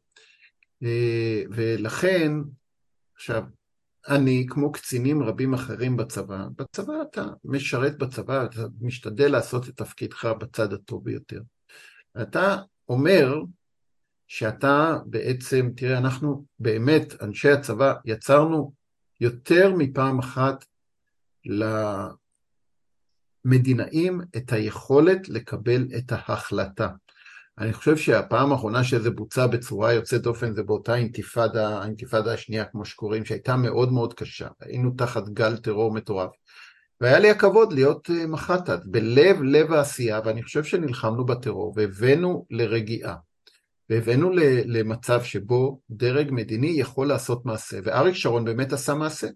אה, ולכן, עכשיו, אני, כמו קצינים רבים אחרים בצבא, בצבא אתה משרת בצבא, אתה משתדל לעשות את תפקידך בצד הטוב ביותר. אתה אומר שאתה בעצם, תראה, אנחנו באמת, אנשי הצבא, יצרנו יותר מפעם אחת למדינאים את היכולת לקבל את ההחלטה. אני חושב שהפעם האחרונה שזה בוצע בצורה יוצאת דופן זה באותה אינתיפאדה, האינתיפאדה השנייה כמו שקוראים, שהייתה מאוד מאוד קשה. היינו תחת גל טרור מטורף. והיה לי הכבוד להיות אה, מח"טת בלב לב העשייה, ואני חושב שנלחמנו בטרור והבאנו לרגיעה. והבאנו למצב שבו דרג מדיני יכול לעשות מעשה, ואריק שרון באמת עשה מעשה.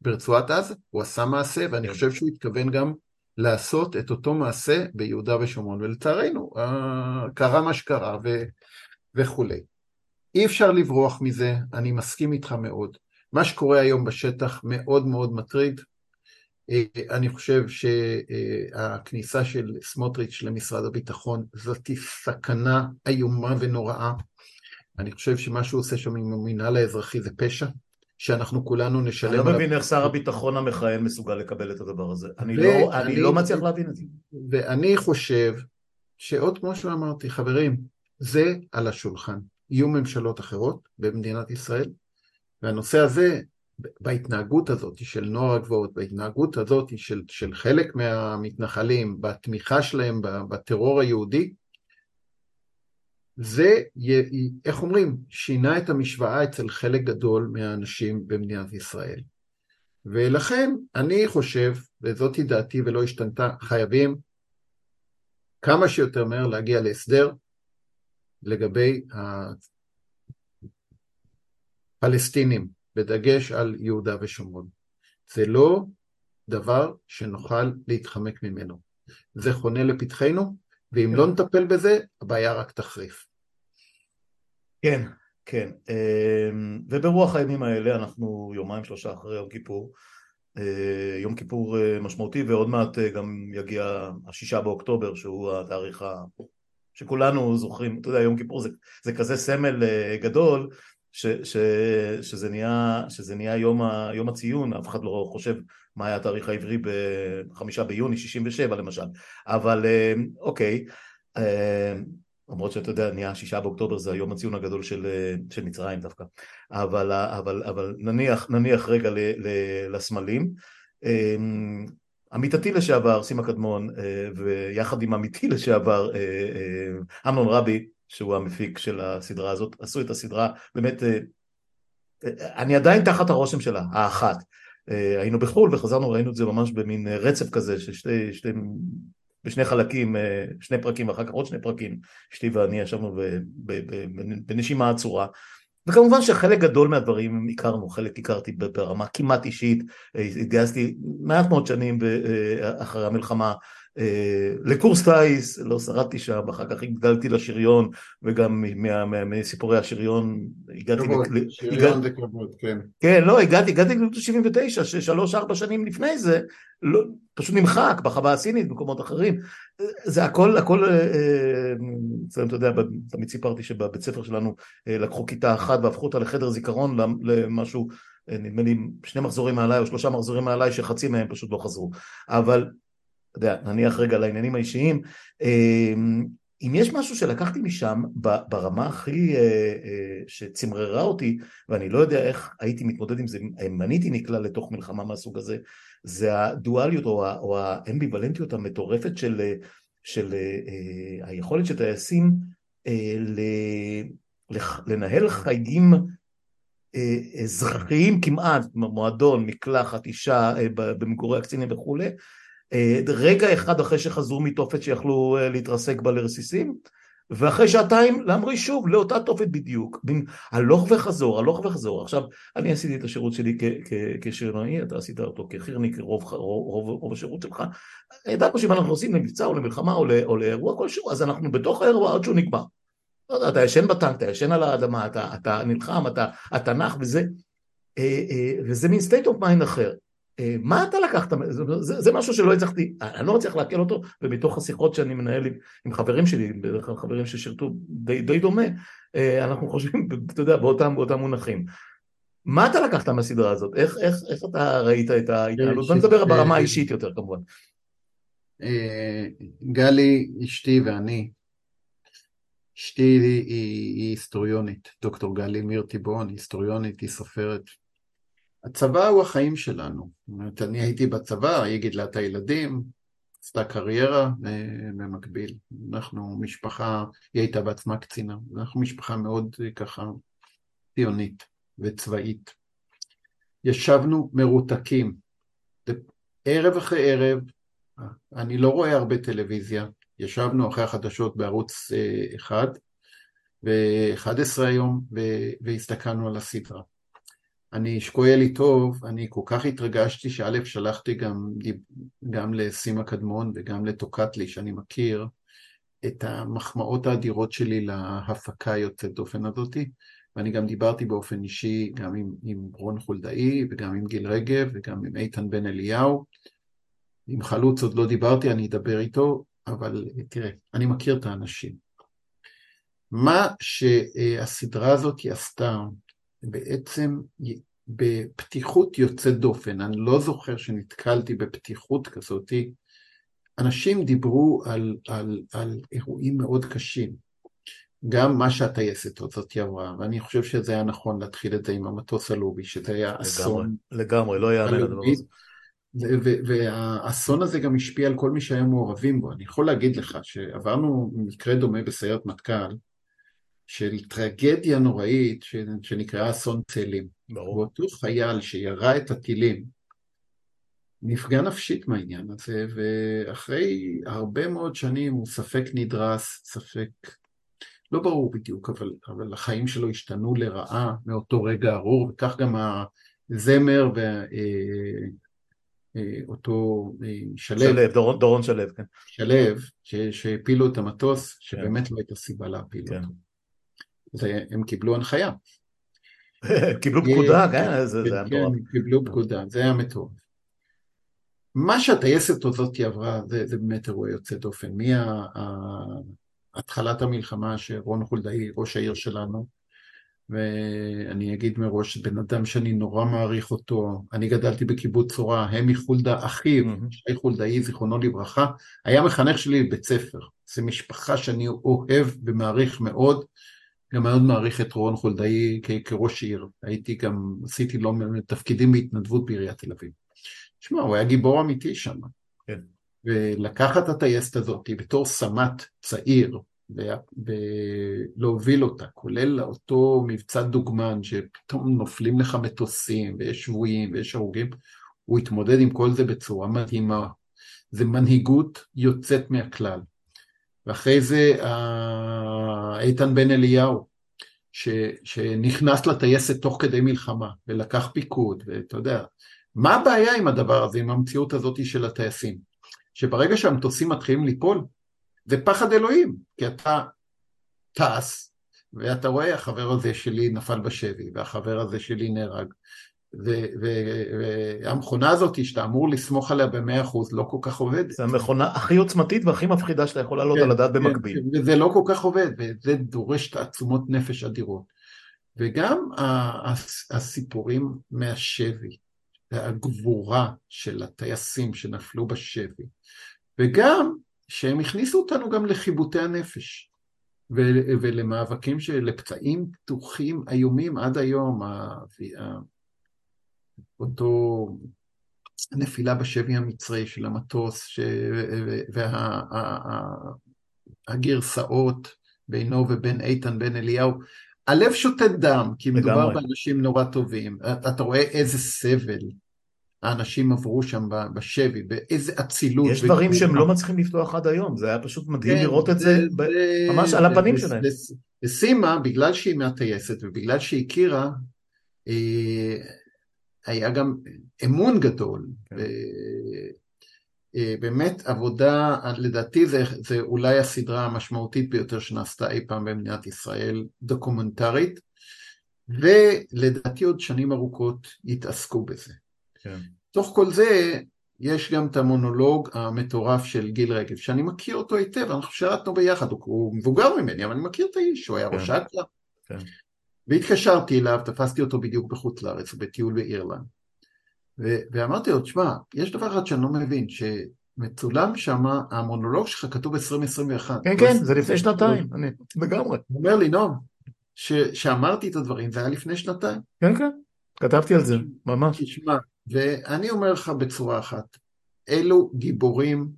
ברצועת עזה, הוא עשה מעשה, ואני כן. חושב שהוא התכוון גם לעשות את אותו מעשה ביהודה ושומרון, ולצערנו, אה, קרה מה שקרה ו... וכולי. אי אפשר לברוח מזה, אני מסכים איתך מאוד. מה שקורה היום בשטח מאוד מאוד מטריד. אה, אני חושב שהכניסה של סמוטריץ' למשרד הביטחון זאת סכנה איומה ונוראה. אני חושב שמה שהוא עושה שם עם המינהל האזרחי זה פשע, שאנחנו כולנו נשלם אני לא מבין איך שר הביטחון המכהן מסוגל לקבל את הדבר הזה. אני ו- לא, אני אני- לא מצליח להבין את זה. ואני חושב שעוד כמו שאמרתי, חברים, זה על השולחן. יהיו ממשלות אחרות במדינת ישראל, והנושא הזה, בהתנהגות הזאת של נוער הגבעות, בהתנהגות הזאת של, של חלק מהמתנחלים, בתמיכה שלהם בטרור היהודי, זה, איך אומרים, שינה את המשוואה אצל חלק גדול מהאנשים במדינת ישראל. ולכן אני חושב, וזאתי דעתי ולא השתנתה, חייבים כמה שיותר מהר להגיע להסדר לגבי הפלסטינים, בדגש על יהודה ושומרון. זה לא דבר שנוכל להתחמק ממנו. זה חונה לפתחנו, ואם לא נטפל בזה, הבעיה רק תחריף. כן, כן. אמ, וברוח הימים האלה, אנחנו יומיים שלושה אחרי יום כיפור, אה, יום כיפור אה, משמעותי, ועוד מעט אה, גם יגיע השישה באוקטובר, שהוא התאריך ה... שכולנו זוכרים, אתה יודע, יום כיפור זה, זה כזה סמל גדול, ש, ש, שזה נהיה, שזה נהיה יום, ה, יום הציון, אף אחד לא חושב מה היה התאריך העברי בחמישה ביוני 67 למשל, אבל אוקיי, למרות שאתה יודע, נהיה שישה באוקטובר זה היום הציון הגדול של, של מצרים דווקא, אבל, אבל, אבל נניח, נניח רגע ל, ל, לסמלים, עמיתתי לשעבר, סימה קדמון, ויחד עם עמיתי לשעבר, אמנון רבי, שהוא המפיק של הסדרה הזאת, עשו את הסדרה, באמת, אני עדיין תחת הרושם שלה, האחת. היינו בחו"ל וחזרנו, ראינו את זה ממש במין רצף כזה, ששתי, שתי, בשני חלקים, שני פרקים ואחר כך עוד שני פרקים, אשתי ואני ישבנו בנשימה עצורה. וכמובן שחלק גדול מהדברים הכרנו, חלק הכרתי ברמה כמעט אישית, התגייסתי מעט מאוד שנים אחרי המלחמה לקורס טיס, לא שרדתי שם, אחר כך הגדלתי לשריון וגם מסיפורי השריון הגעתי... שריון זה כבוד, כן. כן, לא, הגעתי, הגעתי לגדוד 79, ששלוש ארבע שנים לפני זה, לא, פשוט נמחק בחווה הסינית, במקומות אחרים. זה הכל, הכל, אתה יודע, תמיד סיפרתי שבבית ספר שלנו לקחו כיתה אחת והפכו אותה לחדר זיכרון למשהו, נדמה לי שני מחזורים מעליי או שלושה מחזורים מעליי שחצי מהם פשוט לא חזרו. אבל יודע, נניח רגע לעניינים האישיים, אם יש משהו שלקחתי משם ברמה הכי שצמררה אותי, ואני לא יודע איך הייתי מתמודד עם זה, אם אני הייתי נקלע לתוך מלחמה מהסוג הזה, זה הדואליות או האמביוולנטיות המטורפת של, של היכולת של טייסים לנהל חיים אזרחיים כמעט, מועדון, מקלחת, אישה במגורי הקצינים וכולי, רגע אחד אחרי שחזרו מתופת שיכלו להתרסק בה לרסיסים ואחרי שעתיים להמריא שוב לאותה תופת בדיוק, הלוך וחזור, הלוך וחזור. עכשיו, אני עשיתי את השירות שלי כשריונאי, אתה עשית אותו כחי"רניק רוב, רוב, רוב השירות שלך. ידענו שאם אנחנו נוסעים למבצע או למלחמה או, או לאירוע כלשהו, אז אנחנו בתוך האירוע עד שהוא נגמר. לא אתה ישן בטנק, אתה ישן על האדמה, אתה, אתה נלחם, אתה, אתה נח וזה, וזה מין state of mind אחר. מה אתה לקחת, זה, זה משהו שלא הצלחתי, אני לא מצליח לעכל אותו, ומתוך השיחות שאני מנהל עם, עם חברים שלי, בדרך כלל חברים ששירתו די, די דומה, אנחנו חושבים, אתה יודע, באותם, באותם מונחים. מה אתה לקחת מהסדרה הזאת? איך, איך, איך אתה ראית את ההתנהלות? בוא נדבר ברמה האישית יותר כמובן. גלי, אשתי ואני, אשתי היא, היא היסטוריונית, דוקטור גלי מיר טיבון, היסטוריונית, היא סופרת. הצבא הוא החיים שלנו. זאת אומרת, אני הייתי בצבא, היא גידלה את הילדים, עשתה קריירה במקביל. אנחנו משפחה, היא הייתה בעצמה קצינה, אנחנו משפחה מאוד ככה ציונית וצבאית. ישבנו מרותקים, ערב אחרי ערב, אני לא רואה הרבה טלוויזיה, ישבנו אחרי החדשות בערוץ אחד, ב-11 היום, והסתכלנו על הסדרה. אני שקויה לי טוב, אני כל כך התרגשתי שא' שלחתי גם, גם לסימה קדמון וגם לטוקטלי שאני מכיר את המחמאות האדירות שלי להפקה היוצאת דופן הזאתי ואני גם דיברתי באופן אישי גם עם, עם רון חולדאי וגם עם גיל רגב וגם עם איתן בן אליהו עם חלוץ עוד לא דיברתי, אני אדבר איתו, אבל תראה, אני מכיר את האנשים. מה שהסדרה הזאת עשתה, בעצם בפתיחות יוצאת דופן, אני לא זוכר שנתקלתי בפתיחות כזאת, אנשים דיברו על, על, על אירועים מאוד קשים. גם מה שהטייסת הזאת עברה, ואני חושב שזה היה נכון להתחיל את זה עם המטוס הלובי, שזה היה אסון. לגמרי, לא יאמן הדבר הזה. והאסון הזה גם השפיע על כל מי שהיה מעורבים בו. אני יכול להגיד לך שעברנו מקרה דומה בסיירת מטכ"ל, של טרגדיה נוראית שנקראה אסון צאלים. ברור. ואותו חייל שירה את הטילים נפגע נפשית מהעניין הזה, ואחרי הרבה מאוד שנים הוא ספק נדרס, ספק, לא ברור בדיוק, אבל, אבל החיים שלו השתנו לרעה מאותו רגע ארור, וכך גם הזמר וה... אה, אותו אה, שלו, שלו, דורון, דורון שלו, כן. שלו, שהפילו את המטוס, שבאמת כן. לא הייתה סיבה להפיל כן. אותו. זה, הם קיבלו הנחיה. קיבלו פקודה, כן, זה היה מטורף. כן, קיבלו פקודה, זה היה מטורף. מה שהטייסת הזאת עברה, זה, זה באמת אירוע יוצא דופן. מהתחלת המלחמה שרון חולדאי, ראש העיר שלנו, ואני אגיד מראש, בן אדם שאני נורא מעריך אותו, אני גדלתי בקיבוץ צורה, המי חולדה אחיו, שי חולדאי, זיכרונו לברכה, היה מחנך שלי בבית ספר. זו משפחה שאני אוהב ומעריך מאוד, גם מאוד מעריך את רון חולדאי כראש עיר. הייתי גם, עשיתי לו תפקידים בהתנדבות בעיריית תל אביב. תשמע, הוא היה גיבור אמיתי שם. כן. ולקחת את הטייסת הזאת בתור סמ"ט צעיר, ולהוביל אותה, כולל אותו מבצע דוגמן שפתאום נופלים לך מטוסים ויש שבויים ויש הרוגים, הוא התמודד עם כל זה בצורה מדהימה. זה מנהיגות יוצאת מהכלל. ואחרי זה איתן בן אליהו, ש, שנכנס לטייסת תוך כדי מלחמה ולקח פיקוד, ואתה יודע, מה הבעיה עם הדבר הזה, עם המציאות הזאת של הטייסים? שברגע שהמטוסים מתחילים ליפול, זה פחד אלוהים, כי אתה טס, ואתה רואה, החבר הזה שלי נפל בשבי, והחבר הזה שלי נהרג, והמכונה הזאת שאתה אמור לסמוך עליה במאה אחוז לא כל כך עובדת. זו המכונה הכי עוצמתית והכי מפחידה שאתה יכול לעלות כן, על הדעת כן, במקביל. כן, וזה לא כל כך עובד, וזה דורש תעצומות נפש אדירות. וגם הסיפורים מהשבי, והגבורה של הטייסים שנפלו בשבי, וגם שהם הכניסו אותנו גם לחיבוטי הנפש ולמאבקים, של, לפצעים פתוחים איומים עד היום, אותו נפילה בשבי המצרי של המטוס ש... והגרסאות בינו ובין איתן בן אליהו, הלב שותת דם, כי מדובר באנשים נורא טובים, אתה רואה איזה סבל האנשים עברו שם בשבי, באיזה אצילות. יש דברים שהם לא מצליחים לפתוח עד היום, זה היה פשוט מדהים כן, לראות את זה, זה ממש על הפנים שלהם. וסימה, בגלל שהיא מהטייסת ובגלל שהיא הכירה, אה, היה גם אמון גדול. כן. אה, באמת עבודה, לדעתי זה, זה אולי הסדרה המשמעותית ביותר שנעשתה אי פעם במדינת ישראל, דוקומנטרית, ולדעתי עוד שנים ארוכות יתעסקו בזה. כן. תוך כל זה יש גם את המונולוג המטורף של גיל רגב, שאני מכיר אותו היטב, אנחנו שירתנו ביחד, הוא, הוא מבוגר ממני, אבל אני מכיר את האיש, הוא היה כן. ראש אכ"א. כן. והתקשרתי אליו, תפסתי אותו בדיוק בחוץ לארץ, בטיול באירלנד. ו- ואמרתי לו, תשמע, יש דבר אחד שאני לא מבין, שמצולם שם, המונולוג שלך כתוב 2021. כן, כן, זה לפני שנתיים, אני לגמרי. הוא אומר לי, נועם, שאמרתי את הדברים, זה היה לפני שנתיים. כן, כן, כתבתי על זה, ממש. תשמע, ואני אומר לך בצורה אחת, אלו גיבורים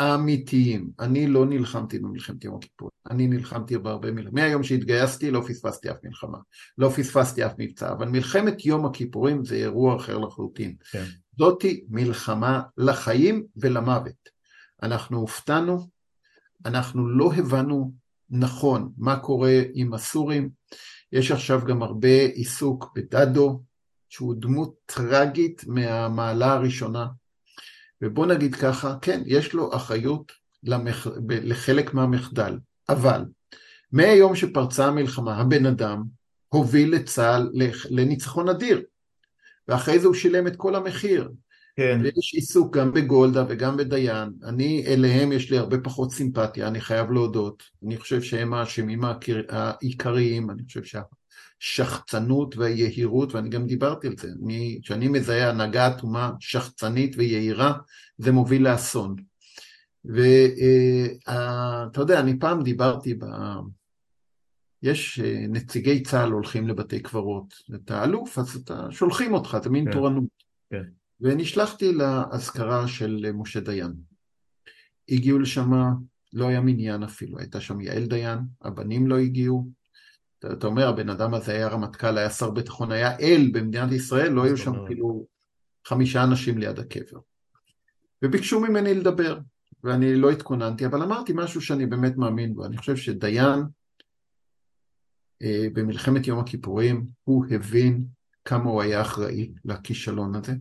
אמיתיים. אני לא נלחמתי במלחמת יום הכיפור, אני נלחמתי בהרבה מלחמות. מהיום שהתגייסתי לא פספסתי אף מלחמה, לא פספסתי אף מבצע, אבל מלחמת יום הכיפורים זה אירוע אחר לחלוטין. כן. זאתי מלחמה לחיים ולמוות. אנחנו הופתענו, אנחנו לא הבנו נכון מה קורה עם הסורים, יש עכשיו גם הרבה עיסוק בדדו, שהוא דמות טרגית מהמעלה הראשונה. ובוא נגיד ככה, כן, יש לו אחריות למח... לחלק מהמחדל, אבל מהיום שפרצה המלחמה, הבן אדם הוביל את צה"ל לניצחון אדיר, ואחרי זה הוא שילם את כל המחיר. כן. ויש עיסוק גם בגולדה וגם בדיין. אני, אליהם יש לי הרבה פחות סימפתיה, אני חייב להודות. אני חושב שהם האשמים העיקריים, אני חושב שהשחצנות והיהירות, ואני גם דיברתי על זה, כשאני מזהה הנהגה אטומה, שחצנית ויהירה, זה מוביל לאסון. ואתה אה, יודע, אני פעם דיברתי ב... יש אה, נציגי צה"ל הולכים לבתי קברות, אתה אלוף, אז אתה, שולחים אותך, זה מין כן, תורנות. כן. ונשלחתי לאזכרה של משה דיין. הגיעו לשם, לא היה מניין אפילו, הייתה שם יעל דיין, הבנים לא הגיעו. אתה, אתה אומר, הבן אדם הזה היה רמטכ"ל, היה שר ביטחון, היה אל במדינת ישראל, לא היו שם כאילו חמישה אנשים ליד הקבר. וביקשו ממני לדבר, ואני לא התכוננתי, אבל אמרתי משהו שאני באמת מאמין בו. אני חושב שדיין, אה, במלחמת יום הכיפורים, הוא הבין כמה הוא היה אחראי לכישלון הזה,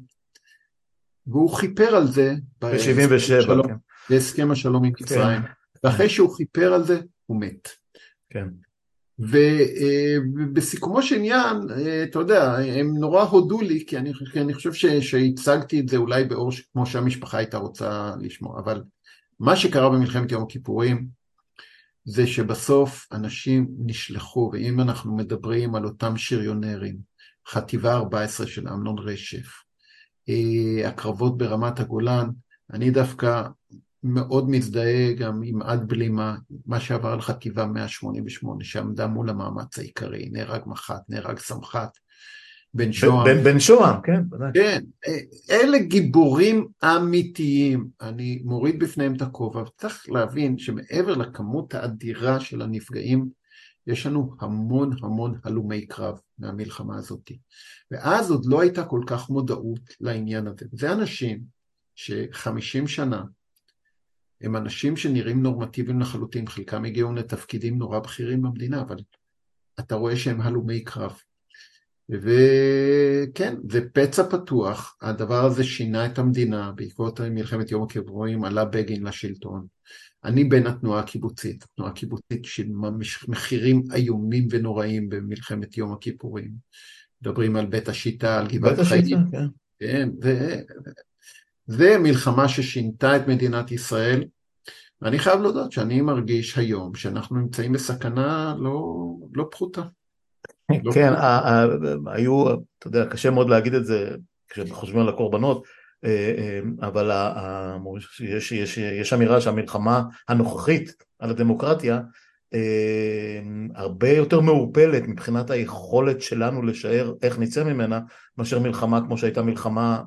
והוא כיפר על זה ב-77, כן. בהסכם השלום עם מצרים, כן. ואחרי שהוא כיפר על זה, הוא מת. כן. ובסיכומו אה, של עניין, אה, אתה יודע, הם נורא הודו לי, כי אני, כי אני חושב שהצגתי את זה אולי באור כמו שהמשפחה הייתה רוצה לשמוע, אבל מה שקרה במלחמת יום הכיפורים זה שבסוף אנשים נשלחו, ואם אנחנו מדברים על אותם שריונרים, חטיבה 14 של אמנון רשף, אה, הקרבות ברמת הגולן, אני דווקא מאוד מזדהה גם עם עד בלימה, מה שעבר על חטיבה 188 שעמדה מול המאמץ העיקרי, נהרג מח"ט, נהרג סמח"ט, בן שוהם. בן, בן שוהם, כן, בוודאי. כן, אה, אלה גיבורים אמיתיים, אני מוריד בפניהם את הכובע, צריך להבין שמעבר לכמות האדירה של הנפגעים, יש לנו המון המון הלומי קרב מהמלחמה הזאת. ואז עוד לא הייתה כל כך מודעות לעניין הזה. זה אנשים שחמישים שנה הם אנשים שנראים נורמטיביים לחלוטין, חלקם הגיעו לתפקידים נורא בכירים במדינה, אבל אתה רואה שהם הלומי קרב. וכן, זה פצע פתוח, הדבר הזה שינה את המדינה, בעקבות מלחמת יום הכיפורים עלה בגין לשלטון. אני בין התנועה הקיבוצית, התנועה הקיבוצית שילמה מחירים איומים ונוראים במלחמת יום הכיפורים. מדברים על בית השיטה, על גבעת חיים. בית השיטה, כן. כן, ו... זה מלחמה ששינתה את מדינת ישראל, ואני חייב להודות שאני מרגיש היום שאנחנו נמצאים בסכנה לא, לא פחותה. לא כן, היו, אתה יודע, קשה מאוד להגיד את זה כשחושבים על הקורבנות, אה, אה, אבל יש, יש, יש אמירה שהמלחמה הנוכחית על הדמוקרטיה אה, הרבה יותר מעורפלת מבחינת היכולת שלנו לשער איך נצא ממנה מאשר מלחמה כמו שהייתה מלחמה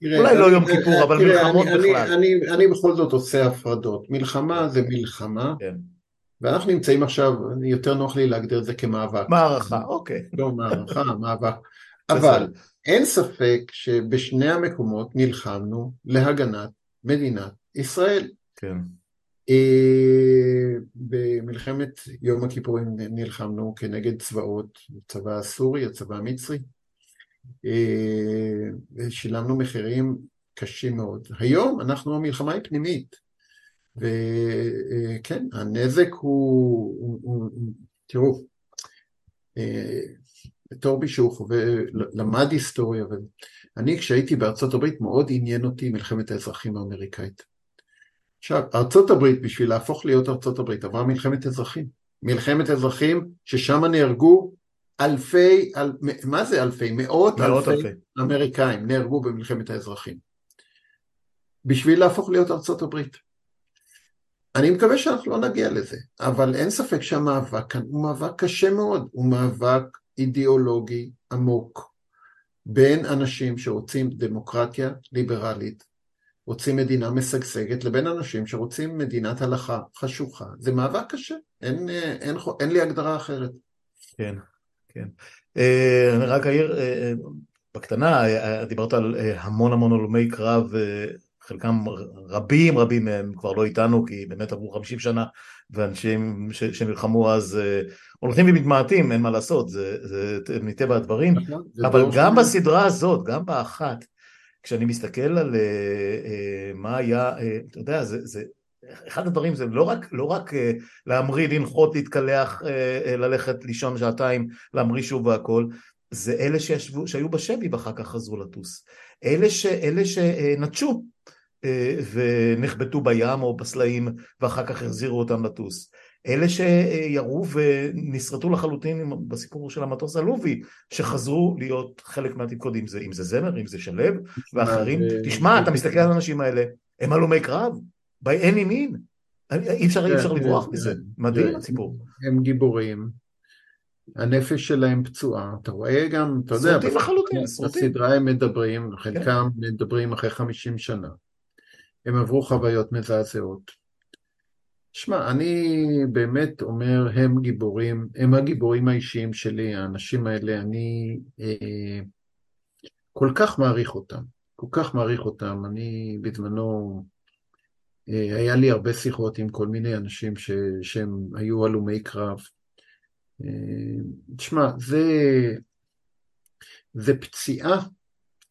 תראה, אולי לא יום כיפור אבל מלחמות בכלל. אני, בכל זאת עושה הפרדות, מלחמה זה מלחמה כן. ואנחנו נמצאים עכשיו, יותר נוח לי להגדיר את זה כמאבק. מערכה, אוקיי. לא מערכה, מאבק. אבל אין ספק שבשני המקומות נלחמנו להגנת מדינת ישראל. כן. אה, במלחמת יום הכיפורים נלחמנו כנגד צבאות, הצבא הסורי, הצבא המצרי. אה, שילמנו מחירים קשים מאוד. היום אנחנו, המלחמה היא פנימית. וכן, הנזק הוא, הוא, הוא תראו, אה, בתור מי שהוא חווה, למד היסטוריה, ואני כשהייתי בארצות הברית מאוד עניין אותי מלחמת האזרחים האמריקאית. עכשיו, ארצות הברית, בשביל להפוך להיות ארצות הברית, עברה מלחמת אזרחים. מלחמת אזרחים ששם נהרגו אלפי, אל, מה זה אלפי? מאות, מאות אלפי, אלפי אמריקאים נהרגו במלחמת האזרחים. בשביל להפוך להיות ארצות הברית. אני מקווה שאנחנו לא נגיע לזה, אבל אין ספק שהמאבק כאן הוא מאבק קשה מאוד, הוא מאבק אידיאולוגי עמוק בין אנשים שרוצים דמוקרטיה ליברלית, רוצים מדינה משגשגת, לבין אנשים שרוצים מדינת הלכה חשוכה. זה מאבק קשה, אין, אין, אין, אין לי הגדרה אחרת. כן, כן. אה, אני רק אעיר, אה, בקטנה, אה, דיברת על המון המון הלומי קרב חלקם רבים רבים מהם כבר לא איתנו כי באמת עברו 50 שנה ואנשים ש, שנלחמו אז uh, הולכים ומתמעטים אין מה לעשות זה, זה מטבע הדברים נכון, אבל גם שני. בסדרה הזאת גם באחת כשאני מסתכל על uh, uh, מה היה אתה יודע זה, זה אחד הדברים זה לא רק, לא רק להמריא, לנחות, להתקלח, ללכת לישון שעתיים, להמריא שוב והכל, זה אלה שישבו, שהיו בשבי ואחר כך חזרו לטוס. אלה, ש, אלה שנטשו אה, ונחבטו בים או בסלעים ואחר כך החזירו אותם לטוס. אלה שירו ונסרטו לחלוטין בסיפור של המטוס הלובי, שחזרו להיות חלק מהתפקוד, אם זה, אם זה זמר, אם זה שלו, ואחרים. תשמע, אתה מסתכל על האנשים האלה, הם הלומי קרב, by any mean. אי אפשר, אי אפשר כן, לברוח מזה. מדהים הסיפור. הם גיבורים. הנפש שלהם פצועה, אתה רואה גם, אתה יודע, סרוטים. בסדרה הם מדברים, חלקם מדברים אחרי חמישים שנה. הם עברו חוויות מזעזעות. שמע, אני באמת אומר, הם גיבורים, הם הגיבורים האישיים שלי, האנשים האלה, אני אה, כל כך מעריך אותם, כל כך מעריך אותם. אני בזמנו, אה, היה לי הרבה שיחות עם כל מיני אנשים ש, שהם היו הלומי קרב. אה, תשמע, זה, זה פציעה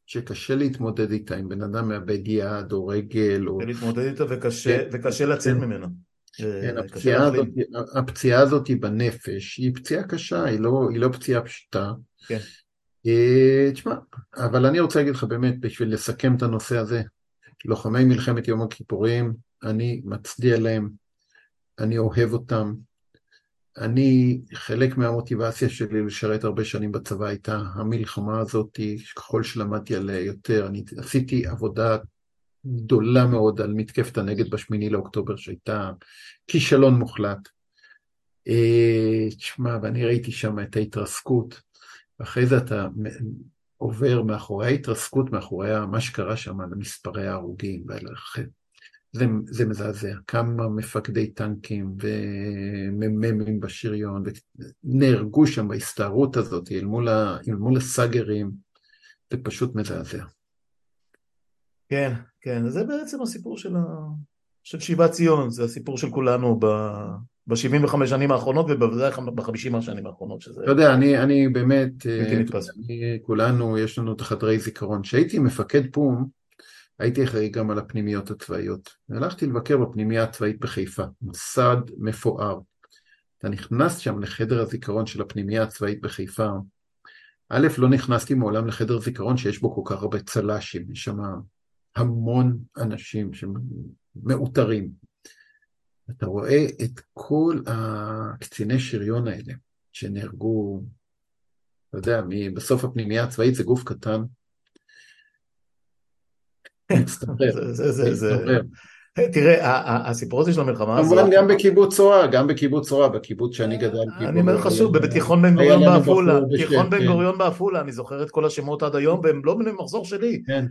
שקשה להתמודד איתה, אם בן אדם מאבד יד או רגל או... להתמודד איתה וקשה, כן, וקשה לצאת כן. ממנה. כן, הפציעה הזאת, הפציעה הזאת היא בנפש, היא פציעה קשה, היא לא, היא לא פציעה פשוטה. כן. אה, תשמע, אבל אני רוצה להגיד לך באמת, בשביל לסכם את הנושא הזה, לוחמי מלחמת יום הכיפורים, אני מצדיע להם, אני אוהב אותם, אני, חלק מהמוטיבציה שלי לשרת הרבה שנים בצבא הייתה המלחמה הזאת, ככל שלמדתי עליה יותר, אני עשיתי עבודה גדולה מאוד על מתקפת הנגד בשמיני לאוקטובר, שהייתה כישלון מוחלט. אה, תשמע, ואני ראיתי שם את ההתרסקות, אחרי זה אתה עובר מאחורי ההתרסקות, מאחורי מה שקרה שם, למספרי ההרוגים, זה, זה מזעזע, כמה מפקדי טנקים ומ"מים בשריון נהרגו שם בהסתערות הזאת אל מול, ה, אל מול הסאגרים, זה פשוט מזעזע. כן, כן, זה בעצם הסיפור של, ה... של שיבת ציון, זה הסיפור של כולנו ב... ב-75 שנים האחרונות ובוודאי ב-50 השנים האחרונות שזה... אתה יודע, אני, אני באמת, אה, אני, כולנו, יש לנו את החדרי זיכרון. כשהייתי מפקד פום, הייתי אחראי גם על הפנימיות הצבאיות. הלכתי לבקר בפנימייה הצבאית בחיפה, מוסד מפואר. אתה נכנס שם לחדר הזיכרון של הפנימייה הצבאית בחיפה, א', לא נכנסתי מעולם לחדר זיכרון שיש בו כל כך הרבה צל"שים, יש שם המון אנשים שמאותרים. אתה רואה את כל הקציני שריון האלה שנהרגו, אתה יודע, בסוף הפנימייה הצבאית זה גוף קטן, תראה, הסיפור הזה של המלחמה הזאת... כמובן גם בקיבוץ צורה, גם בקיבוץ צורה, בקיבוץ שאני גדלתי. אני אומר לך שוב, בתיכון בן גוריון בעפולה, תיכון בן גוריון בעפולה, אני זוכר את כל השמות עד היום, והם לא במחזור שלי. כן,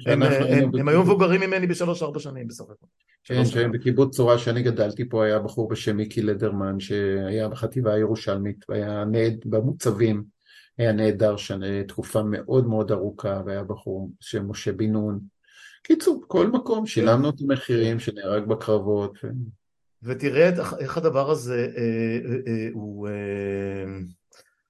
הם היו מבוגרים ממני בשלוש-ארבע שנים בסך הכל. כן, בקיבוץ צורה שאני גדלתי פה היה בחור בשם מיקי לדרמן, שהיה בחטיבה הירושלמית, והיה נעד במוצבים, היה נהדר תקופה מאוד מאוד ארוכה, והיה בחור בשם משה בן נון. קיצור, כל מקום שילמנו את המחירים שנהרג בקרבות. ותראה איך הדבר הזה אה, אה, אה, הוא,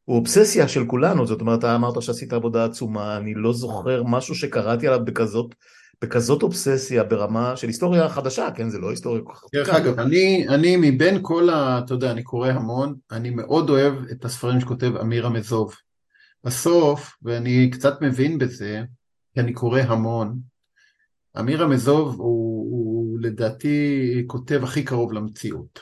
הוא אובססיה של כולנו, זאת אומרת, אתה אמרת שעשית עבודה עצומה, אני לא זוכר משהו שקראתי עליו בכזאת, בכזאת אובססיה ברמה של היסטוריה חדשה, כן? זה לא היסטוריה כל כך... דרך אגב, אני, אני מבין כל ה... אתה יודע, אני קורא המון, אני מאוד אוהב את הספרים שכותב אמיר המזוב. בסוף, ואני קצת מבין בזה, כי אני קורא המון, אמיר המזוב הוא, הוא לדעתי כותב הכי קרוב למציאות,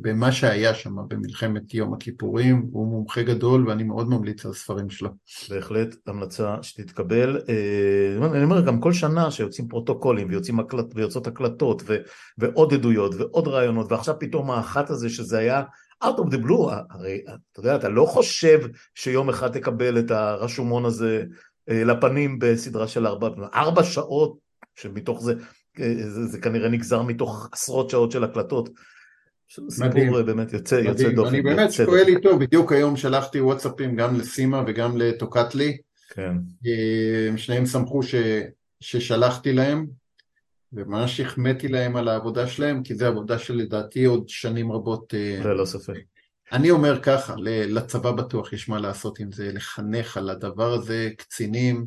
במה שהיה שם במלחמת יום הכיפורים, הוא מומחה גדול ואני מאוד ממליץ על הספרים שלו. בהחלט המלצה שתתקבל. אה, אני אומר גם כל שנה שיוצאים פרוטוקולים ויוצאים הקלט, ויוצאות הקלטות ו, ועוד עדויות ועוד רעיונות ועכשיו פתאום האחת הזה שזה היה out of the blue, הרי אתה יודע, אתה לא חושב שיום אחד תקבל את הרשומון הזה לפנים בסדרה של ארבע, ארבע שעות, שמתוך זה, אה, זה, זה כנראה נגזר מתוך עשרות שעות של הקלטות. סיפור באמת יוצא, יוצא דופן. אני באמת שואל איתו, בדיוק היום שלחתי וואטסאפים גם לסימה וגם לטוקטלי. כן. אה, שניהם שמחו ש, ששלחתי להם. וממש החמאתי להם על העבודה שלהם, כי זו עבודה שלדעתי עוד שנים רבות... ללא ספק. אני אומר ככה, לצבא בטוח יש מה לעשות עם זה, לחנך על הדבר הזה, קצינים,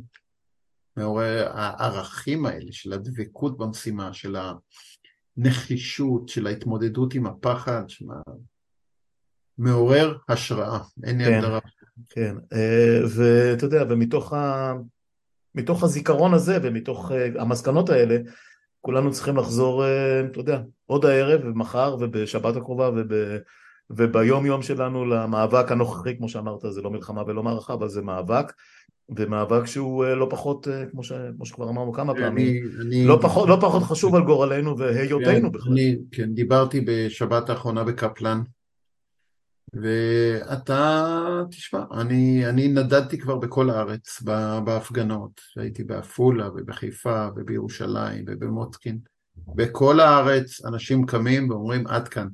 מעורר הערכים האלה של הדבקות במשימה, של הנחישות, של ההתמודדות עם הפחד, שמה... מעורר השראה, אין לי כן, הגדרה. כן, אה, ואתה יודע, ומתוך ה... מתוך הזיכרון הזה ומתוך אה, המסקנות האלה, כולנו צריכים לחזור, אה, אתה יודע, עוד הערב ומחר ובשבת הקרובה וב... וביום יום שלנו למאבק הנוכחי, כמו שאמרת, זה לא מלחמה ולא מערכה, אבל זה מאבק, ומאבק שהוא לא פחות, כמו, ש... כמו שכבר אמרנו כמה פעמים, אני... לא, פחות, לא פחות חשוב על גורלנו והיותנו בכלל. אני, כן, דיברתי בשבת האחרונה בקפלן, ואתה, תשמע, אני, אני נדדתי כבר בכל הארץ בהפגנות, הייתי בעפולה ובחיפה ובירושלים ובמוצקין, בכל הארץ אנשים קמים ואומרים עד כאן.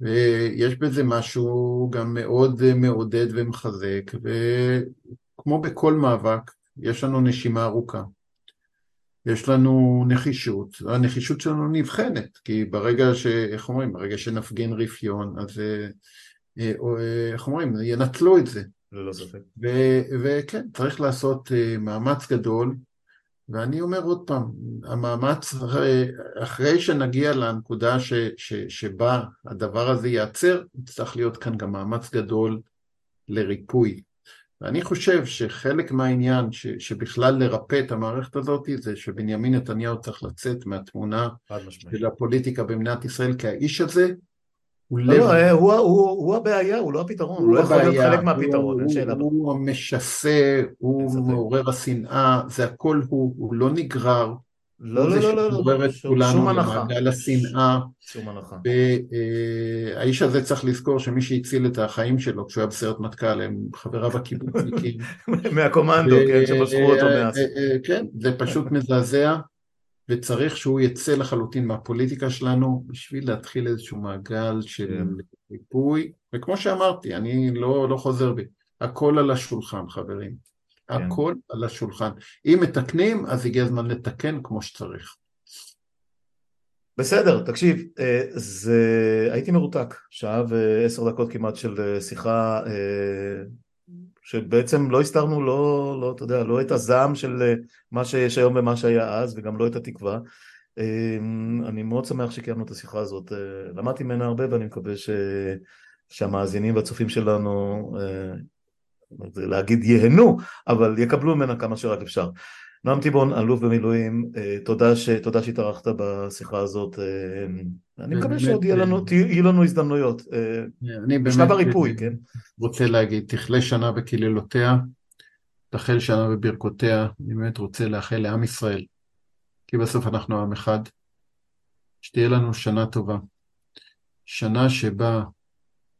ויש בזה משהו גם מאוד מעודד ומחזק, וכמו בכל מאבק, יש לנו נשימה ארוכה. יש לנו נחישות, הנחישות שלנו נבחנת, כי ברגע ש... איך אומרים? ברגע שנפגין רפיון, אז אה, אה, איך אומרים, ינצלו את זה. ללא ספק. וכן, צריך לעשות אה, מאמץ גדול, ואני אומר עוד פעם, המאמץ, אחרי שנגיע לנקודה ש, ש, שבה הדבר הזה ייעצר, צריך להיות כאן גם מאמץ גדול לריפוי. ואני חושב שחלק מהעניין ש, שבכלל לרפא את המערכת הזאת זה שבנימין נתניהו צריך לצאת מהתמונה של הפוליטיקה במדינת ישראל כי האיש הזה הוא לא, לב... לא, הוא, הוא, הוא הבעיה, הוא לא הפתרון, הוא, הוא לא יכול להיות חלק מהפתרון, אין שאלה. הוא המשסה, הוא מעורר השנאה, זה הכל הוא, הוא לא נגרר. לא, לא, לא, לא, לא, לא, שום הנחה. למעגל השנאה. שום הנחה. והאיש הזה צריך לזכור שמי שהציל את החיים שלו כשהוא היה בסיירת מטכ"ל הם חבריו הקיבוצניקים. מהקומנדו, כן, שמשכו אותו מאז. כן, זה פשוט מזעזע. וצריך שהוא יצא לחלוטין מהפוליטיקה שלנו בשביל להתחיל איזשהו מעגל של כן. ריפוי, וכמו שאמרתי, אני לא, לא חוזר בי, הכל על השולחן חברים, כן. הכל על השולחן. אם מתקנים, אז הגיע הזמן לתקן כמו שצריך. בסדר, תקשיב, אה, זה... הייתי מרותק, שעה ועשר דקות כמעט של אה, שיחה אה, שבעצם לא הסתרנו לא, לא, אתה יודע, לא את הזעם של אה, מה שיש היום ומה שהיה אז, וגם לא את התקווה. אמ, אני מאוד שמח שקיימנו את השיחה הזאת. אה, למדתי ממנה הרבה ואני מקווה ש... שהמאזינים והצופים שלנו, אה, להגיד ייהנו, אבל יקבלו ממנה כמה שרק אפשר. נועם טיבון, אלוף במילואים, תודה, ש... תודה שהתארחת בשיחה הזאת. אני מקווה שעוד יהיו לנו, יהיו לנו הזדמנויות. בשלב הריפוי, כן? רוצה להגיד, תכלה שנה בקללותיה, תחל שנה בברכותיה, אני באמת רוצה לאחל לעם ישראל, כי בסוף אנחנו עם אחד, שתהיה לנו שנה טובה, שנה שבה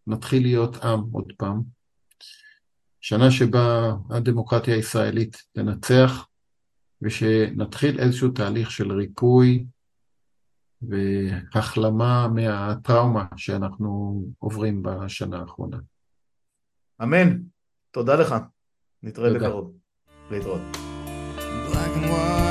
נתחיל להיות עם עוד פעם, שנה שבה הדמוקרטיה הישראלית תנצח, ושנתחיל איזשהו תהליך של ריפוי והחלמה מהטראומה שאנחנו עוברים בשנה האחרונה. אמן. תודה לך. נתראה בקרוב. להתראות. Black and white